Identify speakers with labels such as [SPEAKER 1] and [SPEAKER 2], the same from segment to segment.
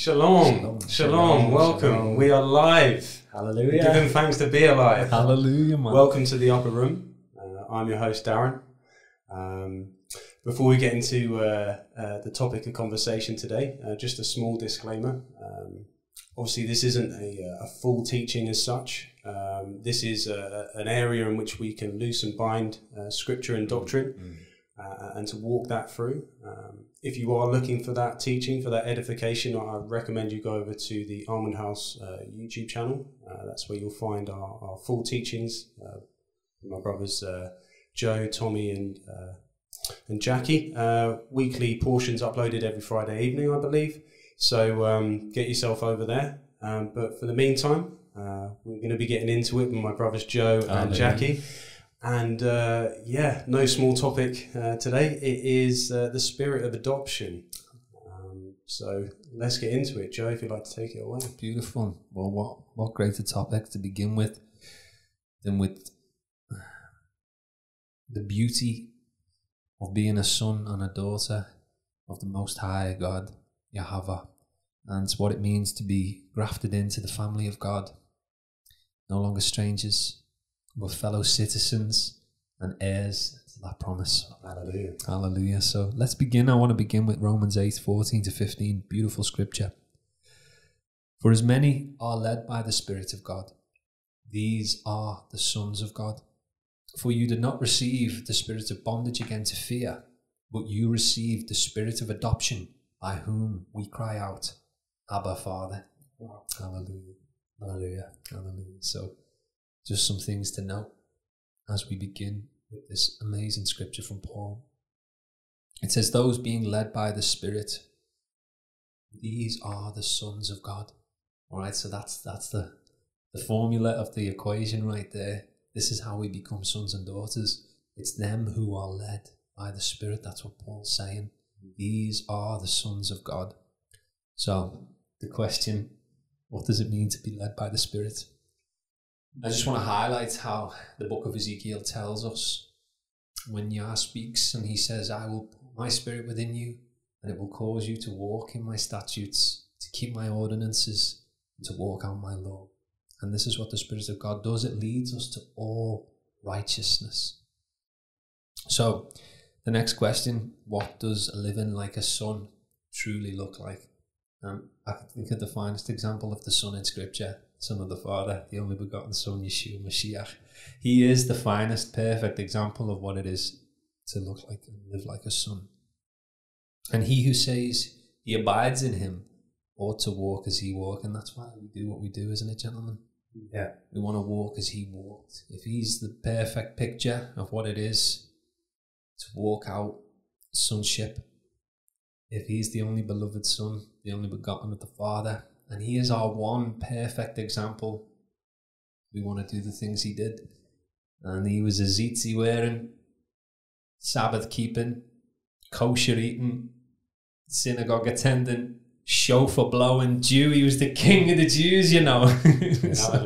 [SPEAKER 1] Shalom. Shalom. Welcome.
[SPEAKER 2] Shalom.
[SPEAKER 1] We are live.
[SPEAKER 2] Hallelujah.
[SPEAKER 1] Giving thanks to be alive.
[SPEAKER 2] Hallelujah, man.
[SPEAKER 1] Welcome to the upper room. Uh, I'm your host, Darren. Um, before we get into uh, uh, the topic of conversation today, uh, just a small disclaimer. Um, obviously, this isn't a, a full teaching as such. Um, this is a, an area in which we can loose and bind uh, scripture and doctrine uh, and to walk that through. Um, if you are looking for that teaching, for that edification, I recommend you go over to the Almond House uh, YouTube channel. Uh, that's where you'll find our, our full teachings. Uh, my brothers uh, Joe, Tommy, and uh, and Jackie. Uh, weekly portions uploaded every Friday evening, I believe. So um, get yourself over there. Um, but for the meantime, uh, we're going to be getting into it with my brothers Joe and
[SPEAKER 2] Hallelujah.
[SPEAKER 1] Jackie. And uh, yeah, no small topic uh, today. It is uh, the spirit of adoption. Um, so let's get into it. Joe, if you'd like to take it away.
[SPEAKER 2] Beautiful. Well, what what greater topic to begin with than with the beauty of being a son and a daughter of the Most High God, Yahweh, and what it means to be grafted into the family of God. No longer strangers, but fellow citizens and heirs to that promise.
[SPEAKER 1] Hallelujah.
[SPEAKER 2] Hallelujah. So let's begin. I want to begin with Romans 8 14 to 15. Beautiful scripture. For as many are led by the Spirit of God, these are the sons of God. For you did not receive the spirit of bondage again to fear, but you received the spirit of adoption, by whom we cry out, Abba, Father. Hallelujah. Hallelujah. Hallelujah. So, just some things to note as we begin with this amazing scripture from Paul. It says, Those being led by the Spirit, these are the sons of God. All right, so that's that's the the formula of the equation right there. This is how we become sons and daughters. It's them who are led by the Spirit. That's what Paul's saying. These are the sons of God. So the question, what does it mean to be led by the Spirit? I just want to highlight how the book of Ezekiel tells us when Yah speaks and he says, I will put my spirit within you and it will cause you to walk in my statutes, to keep my ordinances, and to walk out my law. And this is what the Spirit of God does it leads us to all righteousness. So, the next question what does living like a son truly look like? Um, I think of the finest example of the Son in Scripture, Son of the Father, the only begotten Son, Yeshua Mashiach. He is the finest, perfect example of what it is to look like and live like a son. And he who says he abides in him ought to walk as he walked, and that's why we do what we do, isn't it, gentlemen?
[SPEAKER 1] Yeah.
[SPEAKER 2] We want to walk as he walked. If he's the perfect picture of what it is to walk out sonship, if he's the only beloved son, the only begotten of the Father, and he is our one perfect example, we want to do the things he did. And he was a tzitzit wearing, Sabbath keeping, kosher eating, synagogue attending, shofar blowing Jew. He was the king of the Jews, you know. So-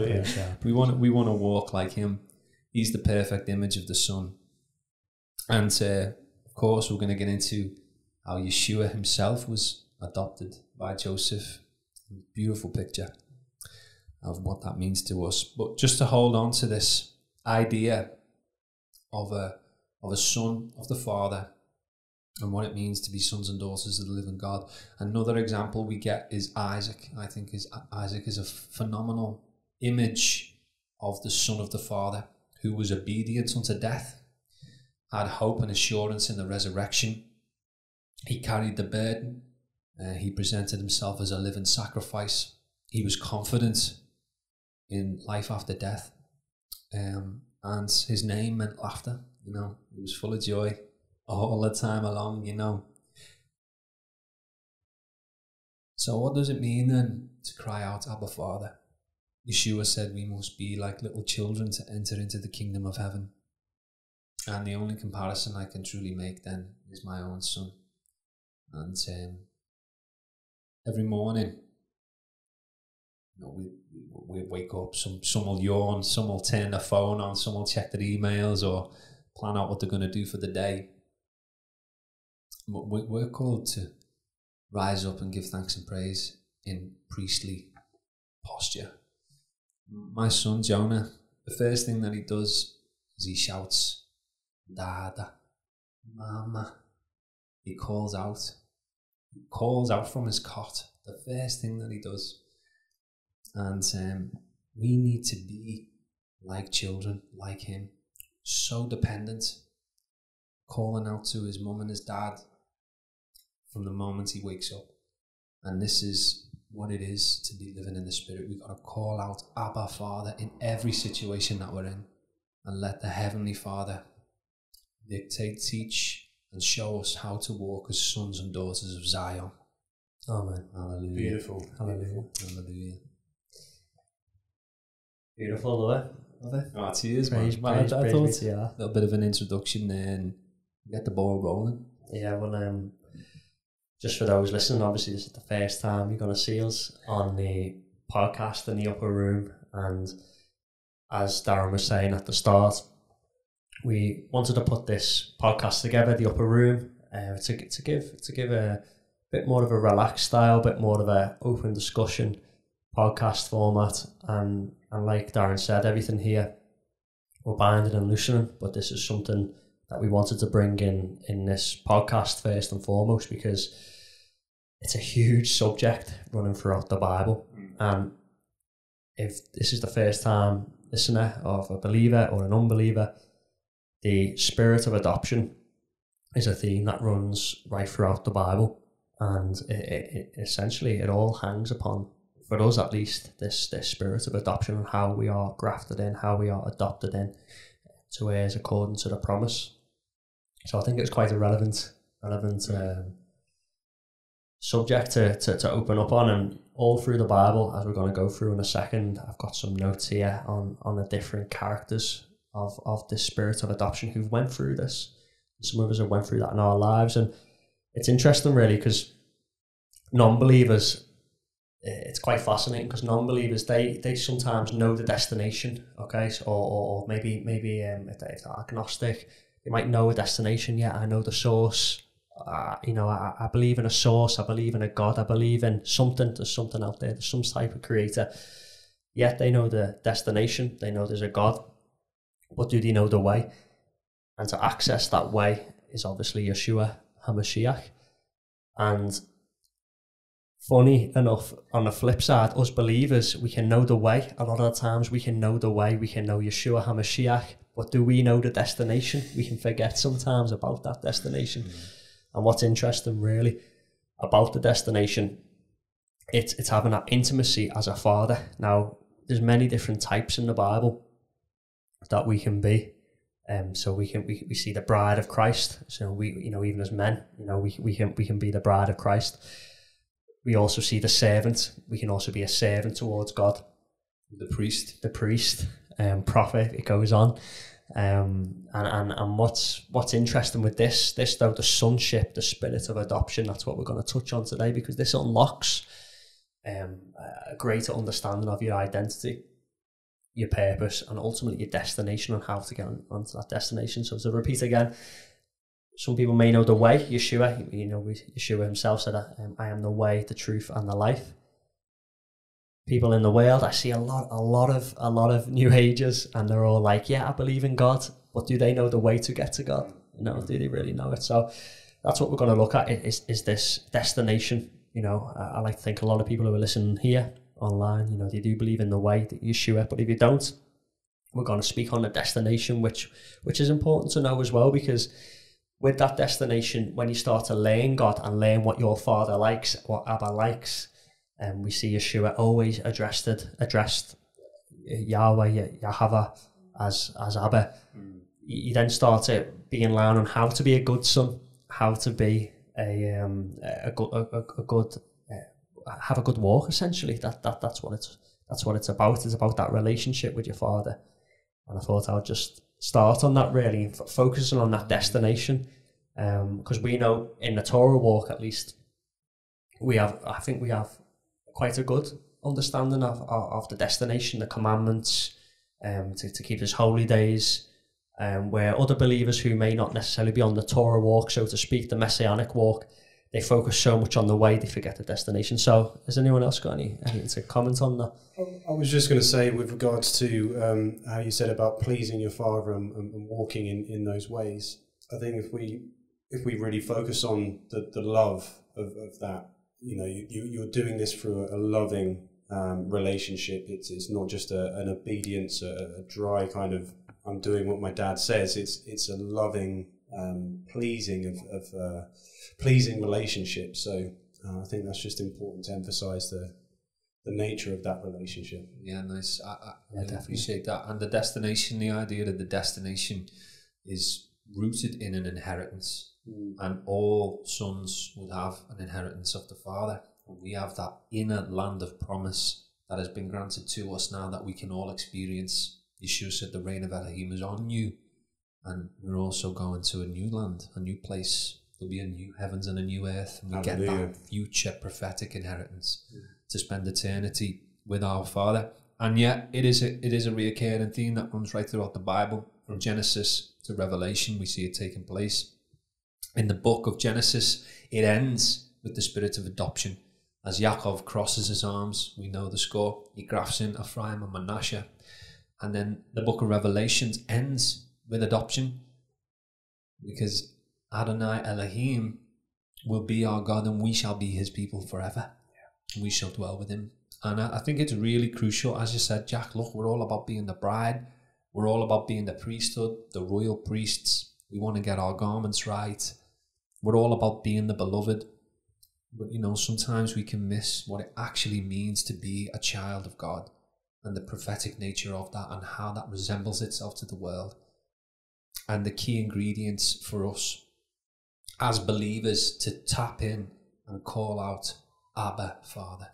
[SPEAKER 2] we want we want to walk like him. He's the perfect image of the Son. And uh, of course, we're going to get into how Yeshua himself was adopted by Joseph. Beautiful picture of what that means to us. But just to hold on to this idea of a of a son of the Father and what it means to be sons and daughters of the living God. Another example we get is Isaac. I think is Isaac is a phenomenal image of the son of the Father who was obedient unto death, had hope and assurance in the resurrection. He carried the burden. Uh, he presented himself as a living sacrifice. He was confident in life after death. Um, and his name meant laughter, you know, he was full of joy all the time along, you know. So, what does it mean then to cry out, Abba Father? Yeshua said we must be like little children to enter into the kingdom of heaven. And the only comparison I can truly make then is my own son. And um, every morning, you know, we, we, wake up, some, some will yawn, some will turn their phone on, some will check their emails or plan out what they're going to do for the day. But we- we're called to rise up and give thanks and praise in priestly posture. My son Jonah, the first thing that he does is he shouts, Dada, Mama. He calls out. Calls out from his cot. The first thing that he does. And um, we need to be like children, like him, so dependent, calling out to his mum and his dad from the moment he wakes up. And this is what it is to be living in the Spirit. We've got to call out Abba Father in every situation that we're in and let the Heavenly Father dictate, teach, and show us how to walk as sons and daughters of Zion.
[SPEAKER 3] Amen.
[SPEAKER 2] Hallelujah.
[SPEAKER 1] Beautiful.
[SPEAKER 2] Hallelujah. Hallelujah.
[SPEAKER 3] Beautiful, Lord. Love it.
[SPEAKER 2] Oh, cheers,
[SPEAKER 3] Praise,
[SPEAKER 2] man.
[SPEAKER 3] Praise,
[SPEAKER 2] I, I thought
[SPEAKER 3] be to
[SPEAKER 2] a little bit of an introduction there and get the ball rolling.
[SPEAKER 3] Yeah, well, um, just for those listening, obviously this is the first time you're going to see us on the podcast in the upper room, and as Darren was saying at the start, we wanted to put this podcast together, the upper room, uh, to to give to give a bit more of a relaxed style, bit more of a open discussion podcast format, and and like Darren said, everything here we're binding and loosening, but this is something that we wanted to bring in in this podcast first and foremost because it's a huge subject running throughout the Bible, and if this is the first time listener of a believer or an unbeliever, the spirit of adoption is a theme that runs right throughout the Bible, and it, it, it essentially it all hangs upon, for us at least, this this spirit of adoption and how we are grafted in, how we are adopted in to heirs according to the promise. So I think it's quite a relevant relevant um, subject to, to, to open up on and all through the Bible, as we're going to go through in a second, I've got some notes here on, on the different characters of, of this spirit of adoption who've went through this. Some of us have went through that in our lives. And it's interesting really because non-believers, it's quite fascinating because non-believers, they, they sometimes know the destination, okay? So, or, or maybe, maybe um, if they're agnostic, they might know a destination. Yeah, I know the source. Uh, you know, I, I believe in a source. I believe in a God. I believe in something. There's something out there. There's some type of creator. Yet they know the destination. They know there's a God. But do they know the way? And to access that way is obviously Yeshua HaMashiach. And funny enough, on the flip side, us believers, we can know the way. A lot of the times we can know the way. We can know Yeshua HaMashiach. But do we know the destination? We can forget sometimes about that destination. Mm. And what's interesting really about the destination, it's it's having that intimacy as a father. Now, there's many different types in the Bible that we can be. Um, so we can we, we see the bride of Christ. So we you know even as men, you know we we can we can be the bride of Christ. We also see the servant. We can also be a servant towards God.
[SPEAKER 2] The priest.
[SPEAKER 3] The priest, um, prophet. It goes on. Um, and, and, and what's what's interesting with this, this though, the sonship, the spirit of adoption, that's what we're going to touch on today because this unlocks um, a greater understanding of your identity, your purpose, and ultimately your destination and how to get on, onto that destination. So to repeat again, some people may know the way. Yeshua, you know, Yeshua himself said, um, "I am the way, the truth, and the life." people in the world. I see a lot, a lot of, a lot of new ages, and they're all like, "Yeah, I believe in God," but do they know the way to get to God? You know, do they really know it? So that's what we're going to look at. Is is this destination? You know, I, I like to think a lot of people who are listening here online, you know, they do believe in the way that Yeshua, but if you don't, we're going to speak on the destination, which which is important to know as well, because with that destination, when you start to learn God and learn what your Father likes, what Abba likes, and um, we see Yeshua always addressed it, addressed Yahweh, Yahweh as as Abba. Mm. You then start to being learn on how to be a good son, how to be a um a good a, a good uh, have a good walk. Essentially, that that that's what it's that's what it's about. It's about that relationship with your father. And I thought I'll just start on that really, f- focusing on that destination, because um, we know in the Torah walk at least we have. I think we have quite a good understanding of, of, the destination, the commandments, um, to, to keep his holy days, um, where other believers who may not necessarily be on the Torah walk, so to speak, the Messianic walk, they focus so much on the way they forget the destination. So, has anyone else got any anything to comment on that?
[SPEAKER 1] I was just going to say, with regards to um, how you said about pleasing your father and, and, walking in, in those ways, I think if we if we really focus on the, the love of, of that, you know, you, you're doing this through a, loving um, relationship. It's it's not just a, an obedience, a, a, dry kind of I'm doing what my dad says. It's it's a loving, um, pleasing of, of uh, pleasing relationship. So uh, I think that's just important to emphasize the the nature of that relationship.
[SPEAKER 2] Yeah, nice. I, I yeah, appreciate that. And the destination, the idea that the destination is rooted in an inheritance. Mm. And all sons would have an inheritance of the Father. And we have that inner land of promise that has been granted to us now that we can all experience. Yeshua said the reign of Elohim is on you. And we're also going to a new land, a new place. There'll be a new heavens and a new earth. And we Hallelujah. get that future prophetic inheritance mm. to spend eternity with our Father. And yet, it is a, it is a reoccurring theme that runs right throughout the Bible, from Genesis to Revelation. We see it taking place. In the book of Genesis, it ends with the spirit of adoption. As Yaakov crosses his arms, we know the score. He grafts in Ephraim and Manasseh. And then the book of Revelations ends with adoption because Adonai Elohim will be our God and we shall be his people forever. Yeah. We shall dwell with him. And I, I think it's really crucial, as you said, Jack. Look, we're all about being the bride, we're all about being the priesthood, the royal priests. We want to get our garments right. We're all about being the beloved. But you know, sometimes we can miss what it actually means to be a child of God and the prophetic nature of that and how that resembles itself to the world. And the key ingredients for us as believers to tap in and call out Abba Father.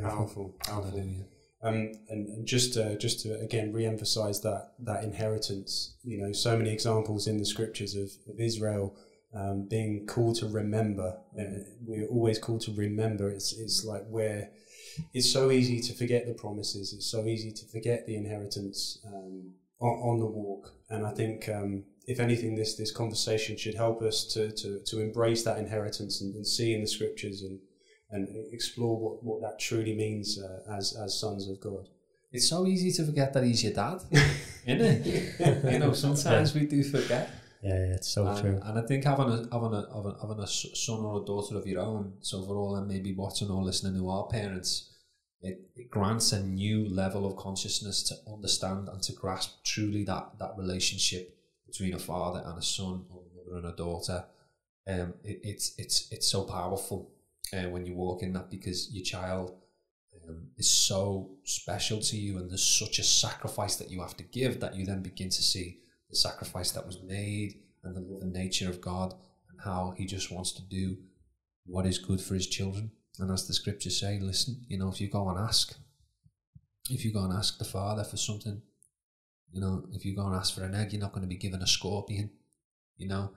[SPEAKER 1] Powerful, Hallelujah. Um, and, and just to, just to again re-emphasize that that inheritance, you know, so many examples in the scriptures of, of Israel um, being called to remember. Uh, we're always called to remember. It's it's like where it's so easy to forget the promises. It's so easy to forget the inheritance um, on, on, the walk. And I think um, if anything, this this conversation should help us to to, to embrace that inheritance and, and see in the scriptures and and explore what, what that truly means uh, as as sons of God.
[SPEAKER 2] It's so easy to forget that he's your dad, isn't it? you know, sometimes we do forget.
[SPEAKER 3] Yeah, yeah, it's so
[SPEAKER 2] and,
[SPEAKER 3] true.
[SPEAKER 2] And I think having a having a having, having a son or a daughter of your own, so for all them maybe watching or listening who are parents, it, it grants a new level of consciousness to understand and to grasp truly that that relationship between a father and a son, or a mother and a daughter. Um, it, it's it's it's so powerful uh, when you walk in that because your child um, is so special to you, and there's such a sacrifice that you have to give that you then begin to see the sacrifice that was made and the love and nature of God and how He just wants to do what is good for His children. And as the scriptures say, listen, you know, if you go and ask, if you go and ask the Father for something, you know, if you go and ask for an egg, you're not going to be given a scorpion. You know,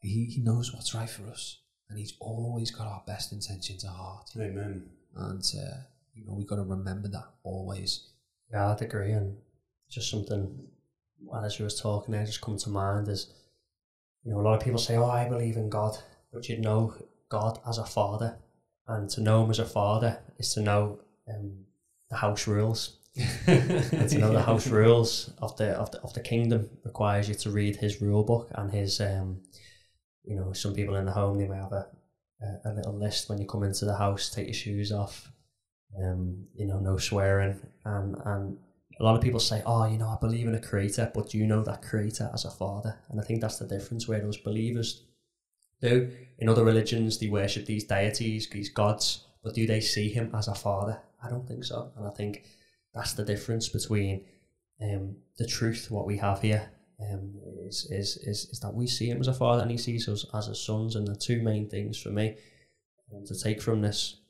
[SPEAKER 2] He, he knows what's right for us. And He's always got our best intentions at heart.
[SPEAKER 1] Amen.
[SPEAKER 2] And, uh, you know, we've got to remember that always.
[SPEAKER 3] Yeah, I'd agree. And just something as you was talking there, just come to mind is, you know, a lot of people say, "Oh, I believe in God," but you know God as a father, and to know Him as a father is to know um, the house rules. and to know the house rules of the of the of the kingdom requires you to read His rule book and His, um, you know, some people in the home they may have a, a, a little list when you come into the house, take your shoes off, um, you know, no swearing, and and a lot of people say, oh, you know, I believe in a creator, but do you know that creator as a father? And I think that's the difference where those believers do. In other religions, they worship these deities, these gods, but do they see him as a father? I don't think so. And I think that's the difference between um, the truth, what we have here, um, is, is, is, is that we see him as a father and he sees us as his sons. And the two main things for me um, to take from this,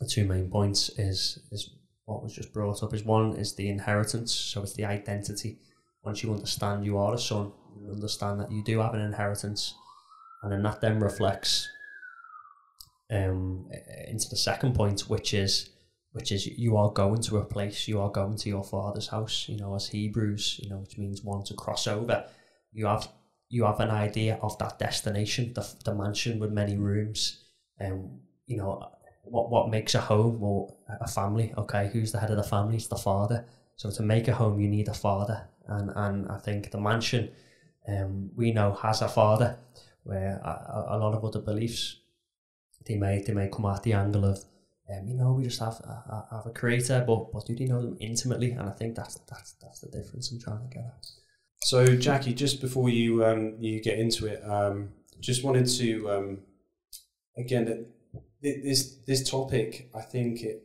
[SPEAKER 3] the two main points is, is what was just brought up is one is the inheritance, so it's the identity. Once you understand you are a son, you understand that you do have an inheritance, and then that then reflects um, into the second point, which is which is you are going to a place, you are going to your father's house. You know, as Hebrews, you know, which means one to cross over. You have you have an idea of that destination, the, the mansion with many rooms, um, you know what what makes a home or a family. Okay, who's the head of the family? It's the father. So to make a home, you need a father, and and I think the mansion, um, we know has a father, where a, a lot of other beliefs, they may they may come at the angle of, um, you know, we just have a, have a creator, but but do they know them intimately? And I think that's that's that's the difference I'm trying to get at.
[SPEAKER 1] So Jackie, just before you um, you get into it, um, just wanted to um, again this this topic. I think it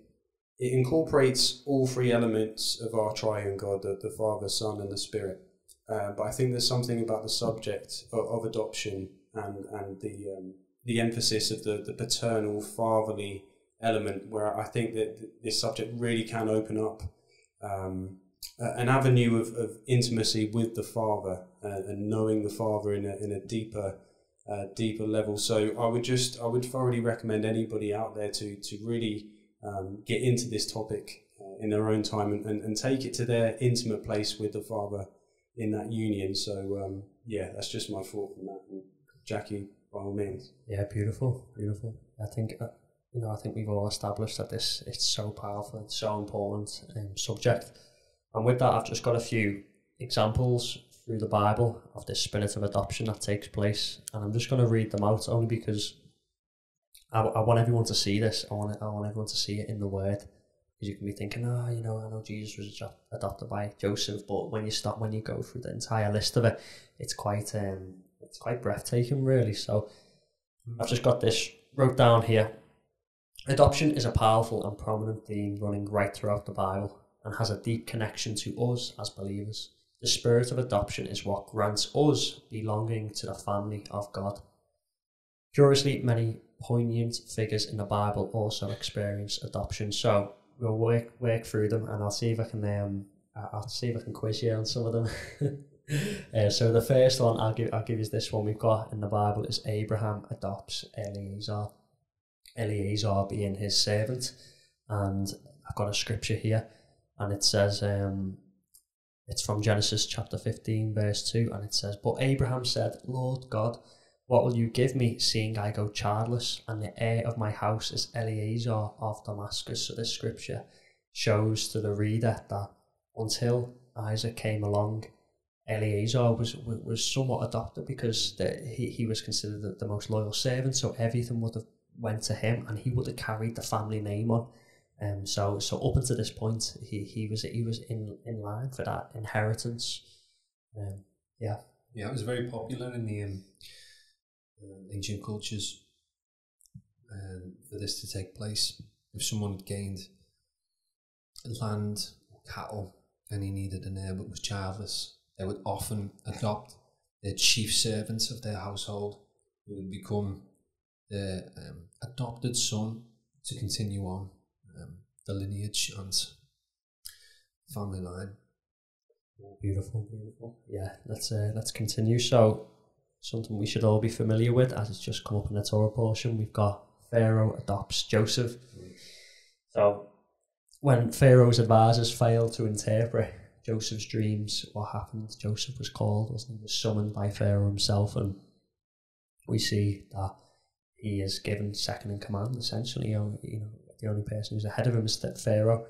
[SPEAKER 1] it incorporates all three elements of our triune God, the, the Father, Son, and the Spirit. Uh, but I think there's something about the subject of, of adoption and and the um, the emphasis of the, the paternal fatherly element, where I think that this subject really can open up um, an avenue of, of intimacy with the Father uh, and knowing the Father in a, in a deeper uh, deeper level. So I would just I would thoroughly recommend anybody out there to to really um, get into this topic uh, in their own time and, and, and, take it to their intimate place with the Father in that union. So um, yeah, that's just my thought from that. Jackie, by all means.
[SPEAKER 3] Yeah, beautiful, beautiful. I think uh, you know I think we've all established that this it's so powerful, it's so important um, subject. And with that, I've just got a few examples through the Bible of this spirit of adoption that takes place, and I'm just going to read them out only because I, I want everyone to see this. I want I want everyone to see it in the Word. Because you can be thinking, ah, oh, you know, I know Jesus was adopted by Joseph, but when you stop, when you go through the entire list of it, it's quite um, it's quite breathtaking, really. So I've just got this wrote down here. Adoption is a powerful and prominent theme running right throughout the Bible and has a deep connection to us as believers. The spirit of adoption is what grants us belonging to the family of God. Curiously, many poignant figures in the Bible also experience adoption. So we'll work work through them, and I'll see if I can um I'll see if I can quiz you on some of them. uh, so the first one I'll give I'll give you this one we've got in the Bible is Abraham adopts Eliezer, Eliezer being his servant, and I've got a scripture here, and it says um it's from Genesis chapter 15, verse 2, and it says, But Abraham said, Lord God, what will you give me, seeing I go childless, and the heir of my house is Eliezer of Damascus? So this scripture shows to the reader that until Isaac came along, Eliezer was was somewhat adopted because the, he, he was considered the, the most loyal servant, so everything would have went to him, and he would have carried the family name on. Um, so so up until this point, he, he was he was in, in line for that inheritance. Um, yeah,
[SPEAKER 2] yeah, it was very popular in the um, uh, ancient cultures um, for this to take place. If someone gained land or cattle and he needed an heir but was childless, they would often adopt the chief servants of their household, who would become the um, adopted son to continue on um, the lineage and family line.
[SPEAKER 3] Beautiful, beautiful. Yeah, let's uh, let's continue. So, something we should all be familiar with, as it's just come up in the Torah portion, we've got Pharaoh adopts Joseph. Mm. So, when Pharaoh's advisors failed to interpret Joseph's dreams, what happened? Joseph was called, wasn't he? Was summoned by Pharaoh himself, and we see that he is given second in command. Essentially, you know, the only person who's ahead of him is Pharaoh.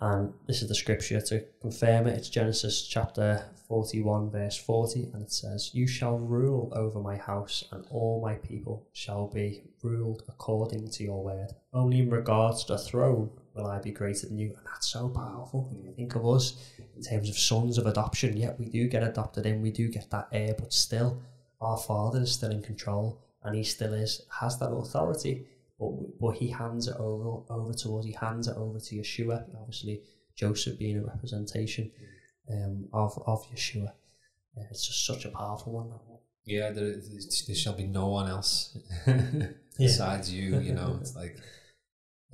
[SPEAKER 3] And this is the scripture to confirm it. It's Genesis chapter 41, verse 40, and it says, You shall rule over my house, and all my people shall be ruled according to your word. Only in regards to the throne will I be greater than you. And that's so powerful you think of us in terms of sons of adoption. Yet we do get adopted in, we do get that air, but still, our father is still in control, and he still is, has that authority but, but he hands it over over to us. He hands it over to Yeshua. Obviously, Joseph being a representation um, of of Yeshua. Uh, it's just such a powerful one.
[SPEAKER 2] Yeah, there, there shall be no one else besides yeah. you. You know, it's like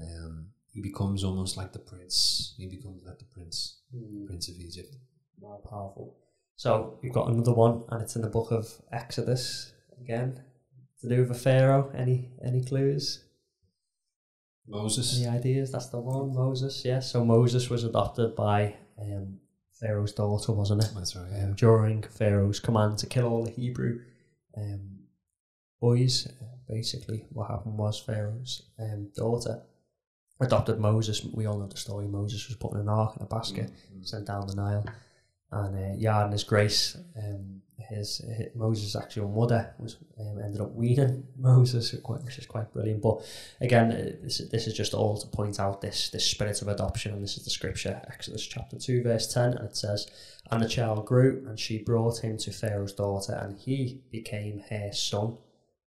[SPEAKER 2] um, he becomes almost like the prince. He becomes like the prince, mm. prince of Egypt.
[SPEAKER 3] More powerful. So we've got another one, and it's in the book of Exodus again. To do with a pharaoh. Any any clues?
[SPEAKER 2] Moses.
[SPEAKER 3] Any ideas? That's the one, Moses. Yeah. So Moses was adopted by um, Pharaoh's daughter, wasn't it?
[SPEAKER 2] That's right.
[SPEAKER 3] Um, during Pharaoh's command to kill all the Hebrew um, boys, basically, what happened was Pharaoh's um, daughter adopted Moses. We all know the story. Moses was put in an ark in a basket, sent down the Nile, and uh, Yah and his grace, um, his, his Moses' actual mother was um, ended up weaning Moses, which is quite brilliant. But again, uh, this, this is just all to point out this this spirit of adoption, and this is the scripture, Exodus chapter two, verse ten, and it says, "And the child grew, and she brought him to Pharaoh's daughter, and he became her son."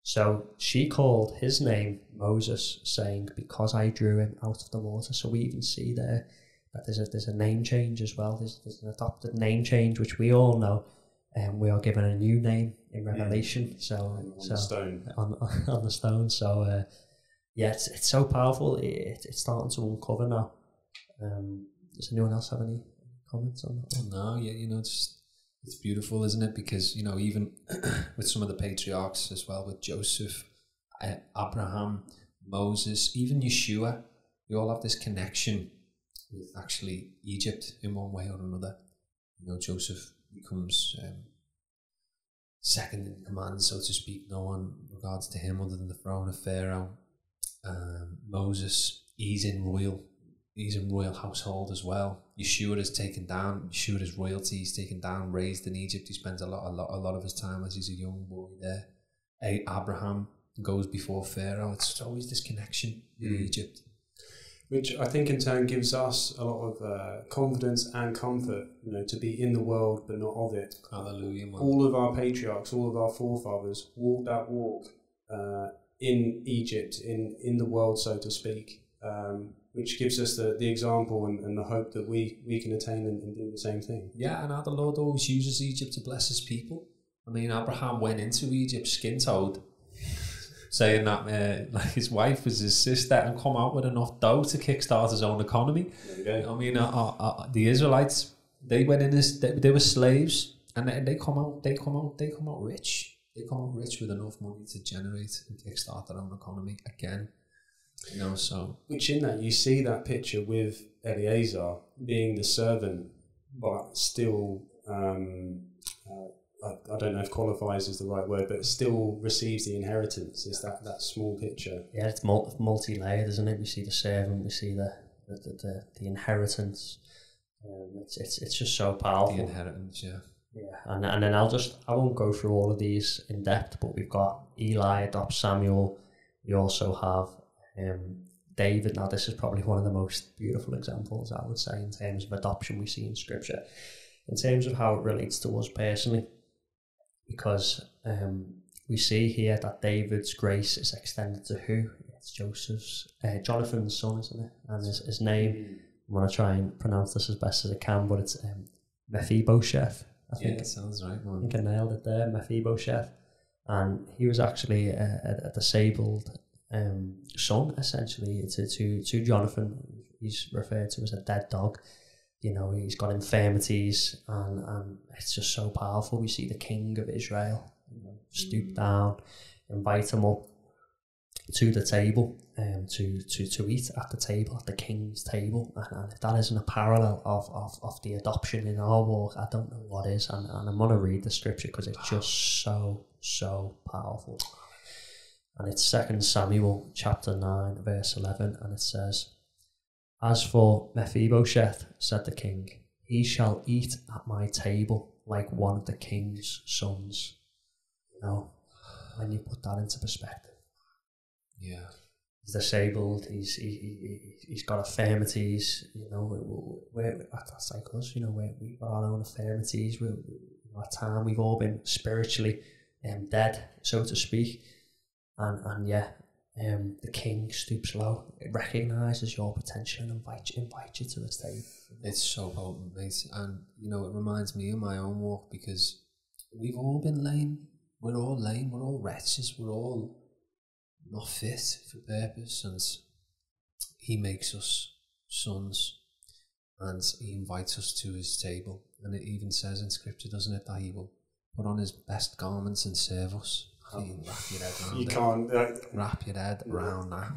[SPEAKER 3] So she called his name Moses, saying, "Because I drew him out of the water." So we even see there that there's a there's a name change as well. There's, there's an adopted name change, which we all know, and we are given a new name in Revelation. So
[SPEAKER 1] on
[SPEAKER 3] so
[SPEAKER 1] the stone.
[SPEAKER 3] on on the stone. So uh, yeah, it's it's so powerful. It, it's starting to uncover now. Um, does anyone else have any comments on that? one?
[SPEAKER 2] No, yeah, you know, it's it's beautiful, isn't it? Because you know, even with some of the patriarchs as well, with Joseph, uh, Abraham, Moses, even Yeshua, we all have this connection with actually Egypt in one way or another. You know, Joseph becomes um, second in command, so to speak. No one regards to him other than the throne of Pharaoh. Um, Moses, he's in royal he's in royal household as well. Yeshua is taken down. Yeshua is royalty. He's taken down, raised in Egypt. He spends a lot, a lot, a lot of his time as he's a young boy there. A- Abraham goes before Pharaoh. It's always this connection in
[SPEAKER 1] Mm.
[SPEAKER 2] Egypt.
[SPEAKER 1] which I think in turn gives us a lot of uh, confidence and comfort, you know, to be in the world but not of it.
[SPEAKER 2] Hallelujah, man.
[SPEAKER 1] All of our patriarchs, all of our forefathers walked that walk uh, in Egypt, in, in the world, so to speak, um, which gives us the, the example and, and the hope that we, we can attain and, and do the same thing.
[SPEAKER 2] Yeah, and how the Lord always uses Egypt to bless his people. I mean, Abraham went into Egypt skin toed, saying that uh, like his wife was his sister and come out with enough dough to kickstart his own economy. I mean, uh, uh, uh, the Israelites they went in this; they, they were slaves, and they, they come out they come out they come out rich. They come out rich with enough money to generate and kickstart their own economy again. You know, so
[SPEAKER 1] Which in that you see that picture with Eliezer being the servant, but still, um, uh, I, I don't know if qualifies is the right word, but still receives the inheritance. Is that that small picture?
[SPEAKER 3] Yeah, it's multi-layered, isn't it? We see the servant, we see the the, the, the, the inheritance. Um, it's, it's it's just so powerful.
[SPEAKER 2] the
[SPEAKER 3] powerful.
[SPEAKER 2] inheritance, yeah.
[SPEAKER 3] Yeah, and and then I'll just I won't go through all of these in depth, but we've got Eli adopts Samuel. We also have um, David. Now this is probably one of the most beautiful examples I would say in terms of adoption we see in Scripture, in terms of how it relates to us personally, because um, we see here that David's grace is extended to who? It's Joseph's, uh, Jonathan's son, isn't it? And his, his name. I'm gonna try and pronounce this as best as I can, but it's um, Mephibosheth. I
[SPEAKER 2] Yeah,
[SPEAKER 3] think
[SPEAKER 2] that sounds right,
[SPEAKER 3] I think I nailed it there, Mephibosheth. And he was actually a, a, a disabled um, son, essentially, to, to, to Jonathan. He's referred to as a dead dog. You know, he's got infirmities, and, and it's just so powerful. We see the king of Israel you know, stoop down, invite him up to the table um, to, to, to eat at the table, at the king's table. And, and if that isn't a parallel of, of, of the adoption in our walk, I don't know what is. And, and I'm going to read the scripture because it's just so, so powerful. And it's Second Samuel chapter 9, verse 11, and it says, As for Mephibosheth, said the king, he shall eat at my table like one of the king's sons. You know, when you put that into perspective
[SPEAKER 2] Yeah.
[SPEAKER 3] he's disabled. He's he, he, he's got infirmities. You know, we're, that's like us. You know, we're, we've got our own infirmities. We're, at time we've all been spiritually um, dead, so to speak. And and yeah, um, the king stoops low, it recognizes your potential, and invite you, invite you to his table.
[SPEAKER 2] It's so potent, mate. And, you know, it reminds me of my own walk because we've all been lame. We're all lame. We're all wretches. We're all not fit for purpose. And He makes us sons and He invites us to His table. And it even says in Scripture, doesn't it, that He will put on His best garments and serve us. You can wrap your head around
[SPEAKER 1] You
[SPEAKER 2] it
[SPEAKER 1] can't. Uh,
[SPEAKER 2] wrap your head around that.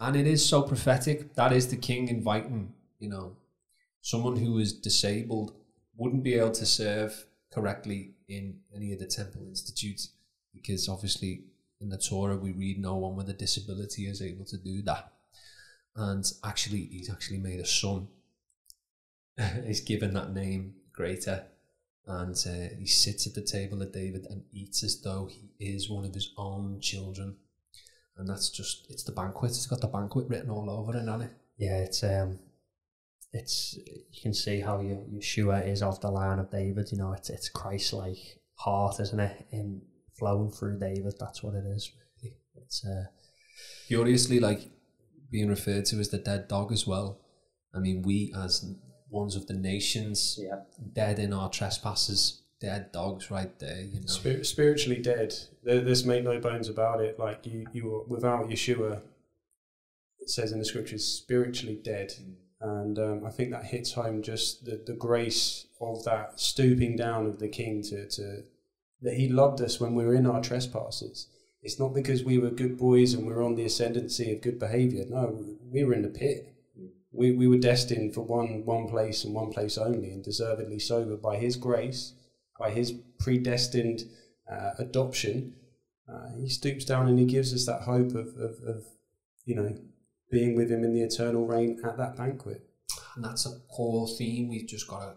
[SPEAKER 2] And it is so prophetic. That is the king inviting, you know, someone who is disabled wouldn't be able to serve correctly in any of the temple institutes because obviously in the Torah we read no one with a disability is able to do that. And actually, he's actually made a son. he's given that name greater, and uh, he sits at the table of David and eats as though he is one of his own children. And that's just, it's the banquet. It's got the banquet written all over it, hasn't it?
[SPEAKER 3] Yeah, it's um, it's you can see how you, Yeshua is of the line of David. You know, it's it's Christ like heart, isn't it? In flowing through David, that's what it is. Really, it's uh,
[SPEAKER 2] curiously like being referred to as the dead dog as well. I mean, we as ones of the nations,
[SPEAKER 3] yeah.
[SPEAKER 2] dead in our trespasses, dead dogs right there. You know,
[SPEAKER 1] Spir- spiritually dead. There, there's make no bones about it. Like you, you were without Yeshua. It says in the scriptures, spiritually dead. Mm and um, I think that hits home just the, the grace of that stooping down of the King to, to that He loved us when we were in our trespasses. It's not because we were good boys and we are on the ascendancy of good behaviour. No, we were in the pit. We, we were destined for one one place and one place only, and deservedly so. But by His grace, by His predestined uh, adoption, uh, He stoops down and He gives us that hope of, of, of you know being with him in the eternal reign at that banquet.
[SPEAKER 2] And that's a core theme we've just got to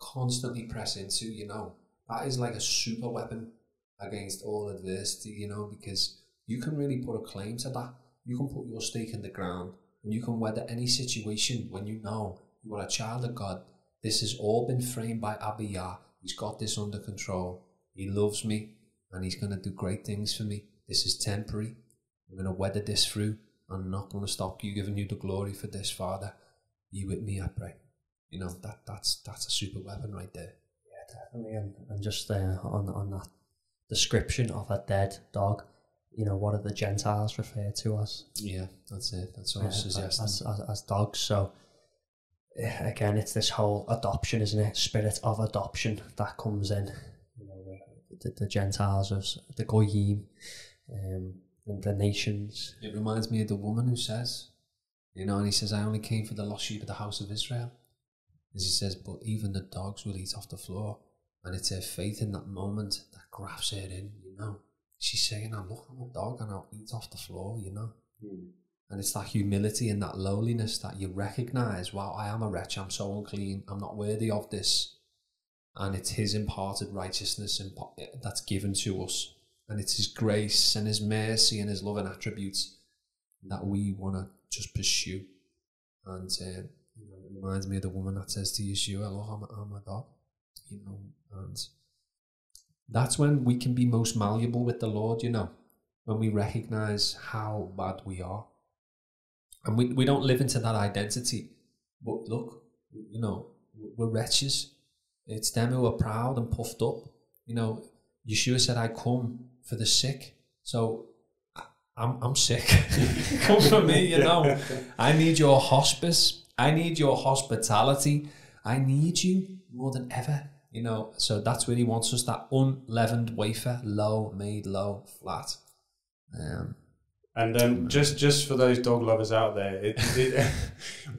[SPEAKER 2] constantly press into, you know. That is like a super weapon against all adversity, you know, because you can really put a claim to that. You can put your stake in the ground and you can weather any situation when you know you are a child of God. This has all been framed by Abba Yah. He's got this under control. He loves me and he's going to do great things for me. This is temporary. I'm going to weather this through I'm not going to stop you giving you the glory for this, Father. Be with me, I pray. You know that that's that's a super weapon right there.
[SPEAKER 3] Yeah, definitely. And, and just uh, on on that description of a dead dog, you know, what are the Gentiles refer to as?
[SPEAKER 2] Yeah, that's it. That's what I was suggesting.
[SPEAKER 3] As, as, as dogs. So again, it's this whole adoption, isn't it? Spirit of adoption that comes in. You know, the, the Gentiles as the goyim. Um, and the nations.
[SPEAKER 2] It reminds me of the woman who says, you know, and he says, I only came for the lost sheep of the house of Israel. As he says, but even the dogs will eat off the floor. And it's her faith in that moment that grafts her in, you know. She's saying, I look, I'm a dog and I'll eat off the floor, you know. Mm. And it's that humility and that lowliness that you recognize, wow, I am a wretch, I'm so unclean, I'm not worthy of this. And it's his imparted righteousness that's given to us and it's His grace and His mercy and His love and attributes that we want to just pursue. And uh, you know, it reminds me of the woman that says to Yeshua, "Look, I'm, I'm a dog," you know, and that's when we can be most malleable with the Lord. You know, when we recognize how bad we are, and we we don't live into that identity. But look, you know, we're wretches. It's them who are proud and puffed up. You know, Yeshua said, I come for the sick. So I'm, I'm sick. Come for me, you know. I need your hospice. I need your hospitality. I need you more than ever, you know. So that's where he wants us that unleavened wafer, low, made low, flat. Um,
[SPEAKER 1] and um, just just for those dog lovers out there, it, it,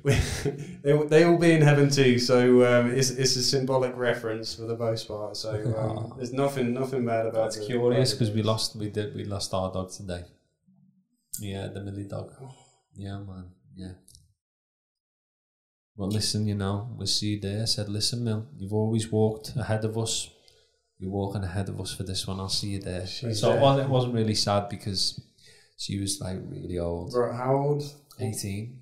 [SPEAKER 1] they, they will be in heaven too. So um, it's, it's a symbolic reference for the most part. So um, there's nothing nothing bad about.
[SPEAKER 2] That's curious because we lost we did we lost our dog today. Yeah, the Millie dog. Yeah, man. Yeah. Well, listen, you know, we'll see you there. I said, listen, Mill, you've always walked ahead of us. You're walking ahead of us for this one. I'll see you there. She's so there. it wasn't really sad because she was like really old.
[SPEAKER 1] Bro, how old?
[SPEAKER 2] 18.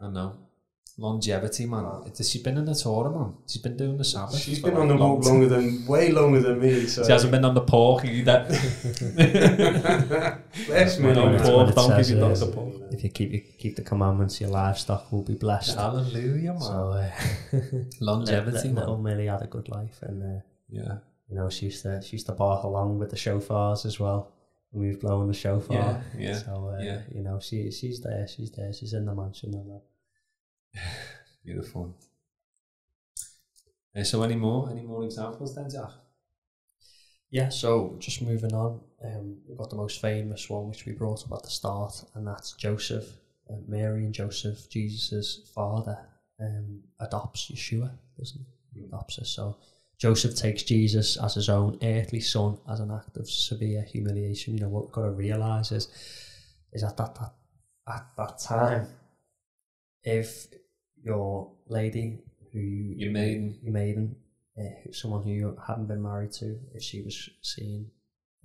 [SPEAKER 2] I know. Longevity, man. Wow. She's been in the Torah, man. She's been doing the Sabbath.
[SPEAKER 1] She's been on the walk longer than, way longer than me. So.
[SPEAKER 2] She hasn't been on the pork either.
[SPEAKER 1] Bless me.
[SPEAKER 3] No pork, don't give you the pork. If you keep you keep the commandments, your livestock will be blessed.
[SPEAKER 2] Hallelujah, man. So, uh, Longevity,
[SPEAKER 3] man. Little Millie had a good life, and uh,
[SPEAKER 2] yeah,
[SPEAKER 3] you know, she used to she used to bark along with the shofars as well we've blown the shofar.
[SPEAKER 2] Yeah, yeah.
[SPEAKER 3] So uh,
[SPEAKER 2] yeah.
[SPEAKER 3] you know, she she's there, she's there, she's in the mansion and that.
[SPEAKER 2] Beautiful. Uh, so any more any more examples then, Jack?
[SPEAKER 3] Yeah, so just moving on, um, we've got the most famous one which we brought up at the start, and that's Joseph, uh, Mary and Joseph, Jesus's father um, adopts Yeshua, doesn't he? He adopts us. So Joseph takes Jesus as his own earthly son as an act of severe humiliation. You know what we've got to realise is is that, that, that at that time, if your lady who you
[SPEAKER 2] Your maiden.
[SPEAKER 3] your maiden, uh, someone who you hadn't been married to, if she was seen,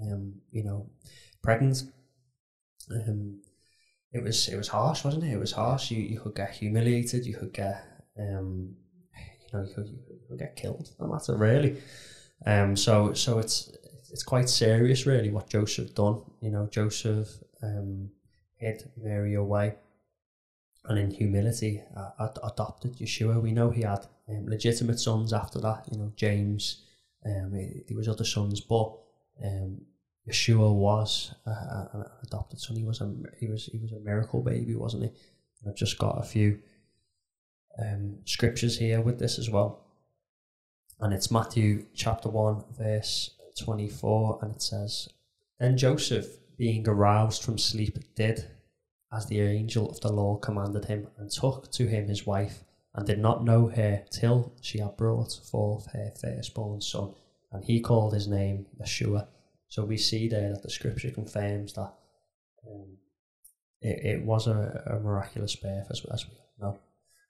[SPEAKER 3] um, you know, pregnant, um, it was it was harsh, wasn't it? It was harsh. You you could get humiliated. You could get um, you know, you could, you could get killed. No matter really. Um, so so it's it's quite serious, really, what Joseph done. You know, Joseph um hid Mary away, and in humility uh, ad- adopted Yeshua. We know he had um, legitimate sons after that. You know, James. Um, he- there was other sons, but um, Yeshua was an adopted son. He was a he was he was a miracle baby, wasn't he? I've just got a few um, scriptures here with this as well, and it's Matthew chapter one verse twenty four, and it says, "Then Joseph, being aroused from sleep, did as the angel of the Lord commanded him, and took to him his wife, and did not know her till she had brought forth her firstborn son, and he called his name Yeshua." So we see there that the scripture confirms that um, it, it was a, a miraculous birth, as, as we know.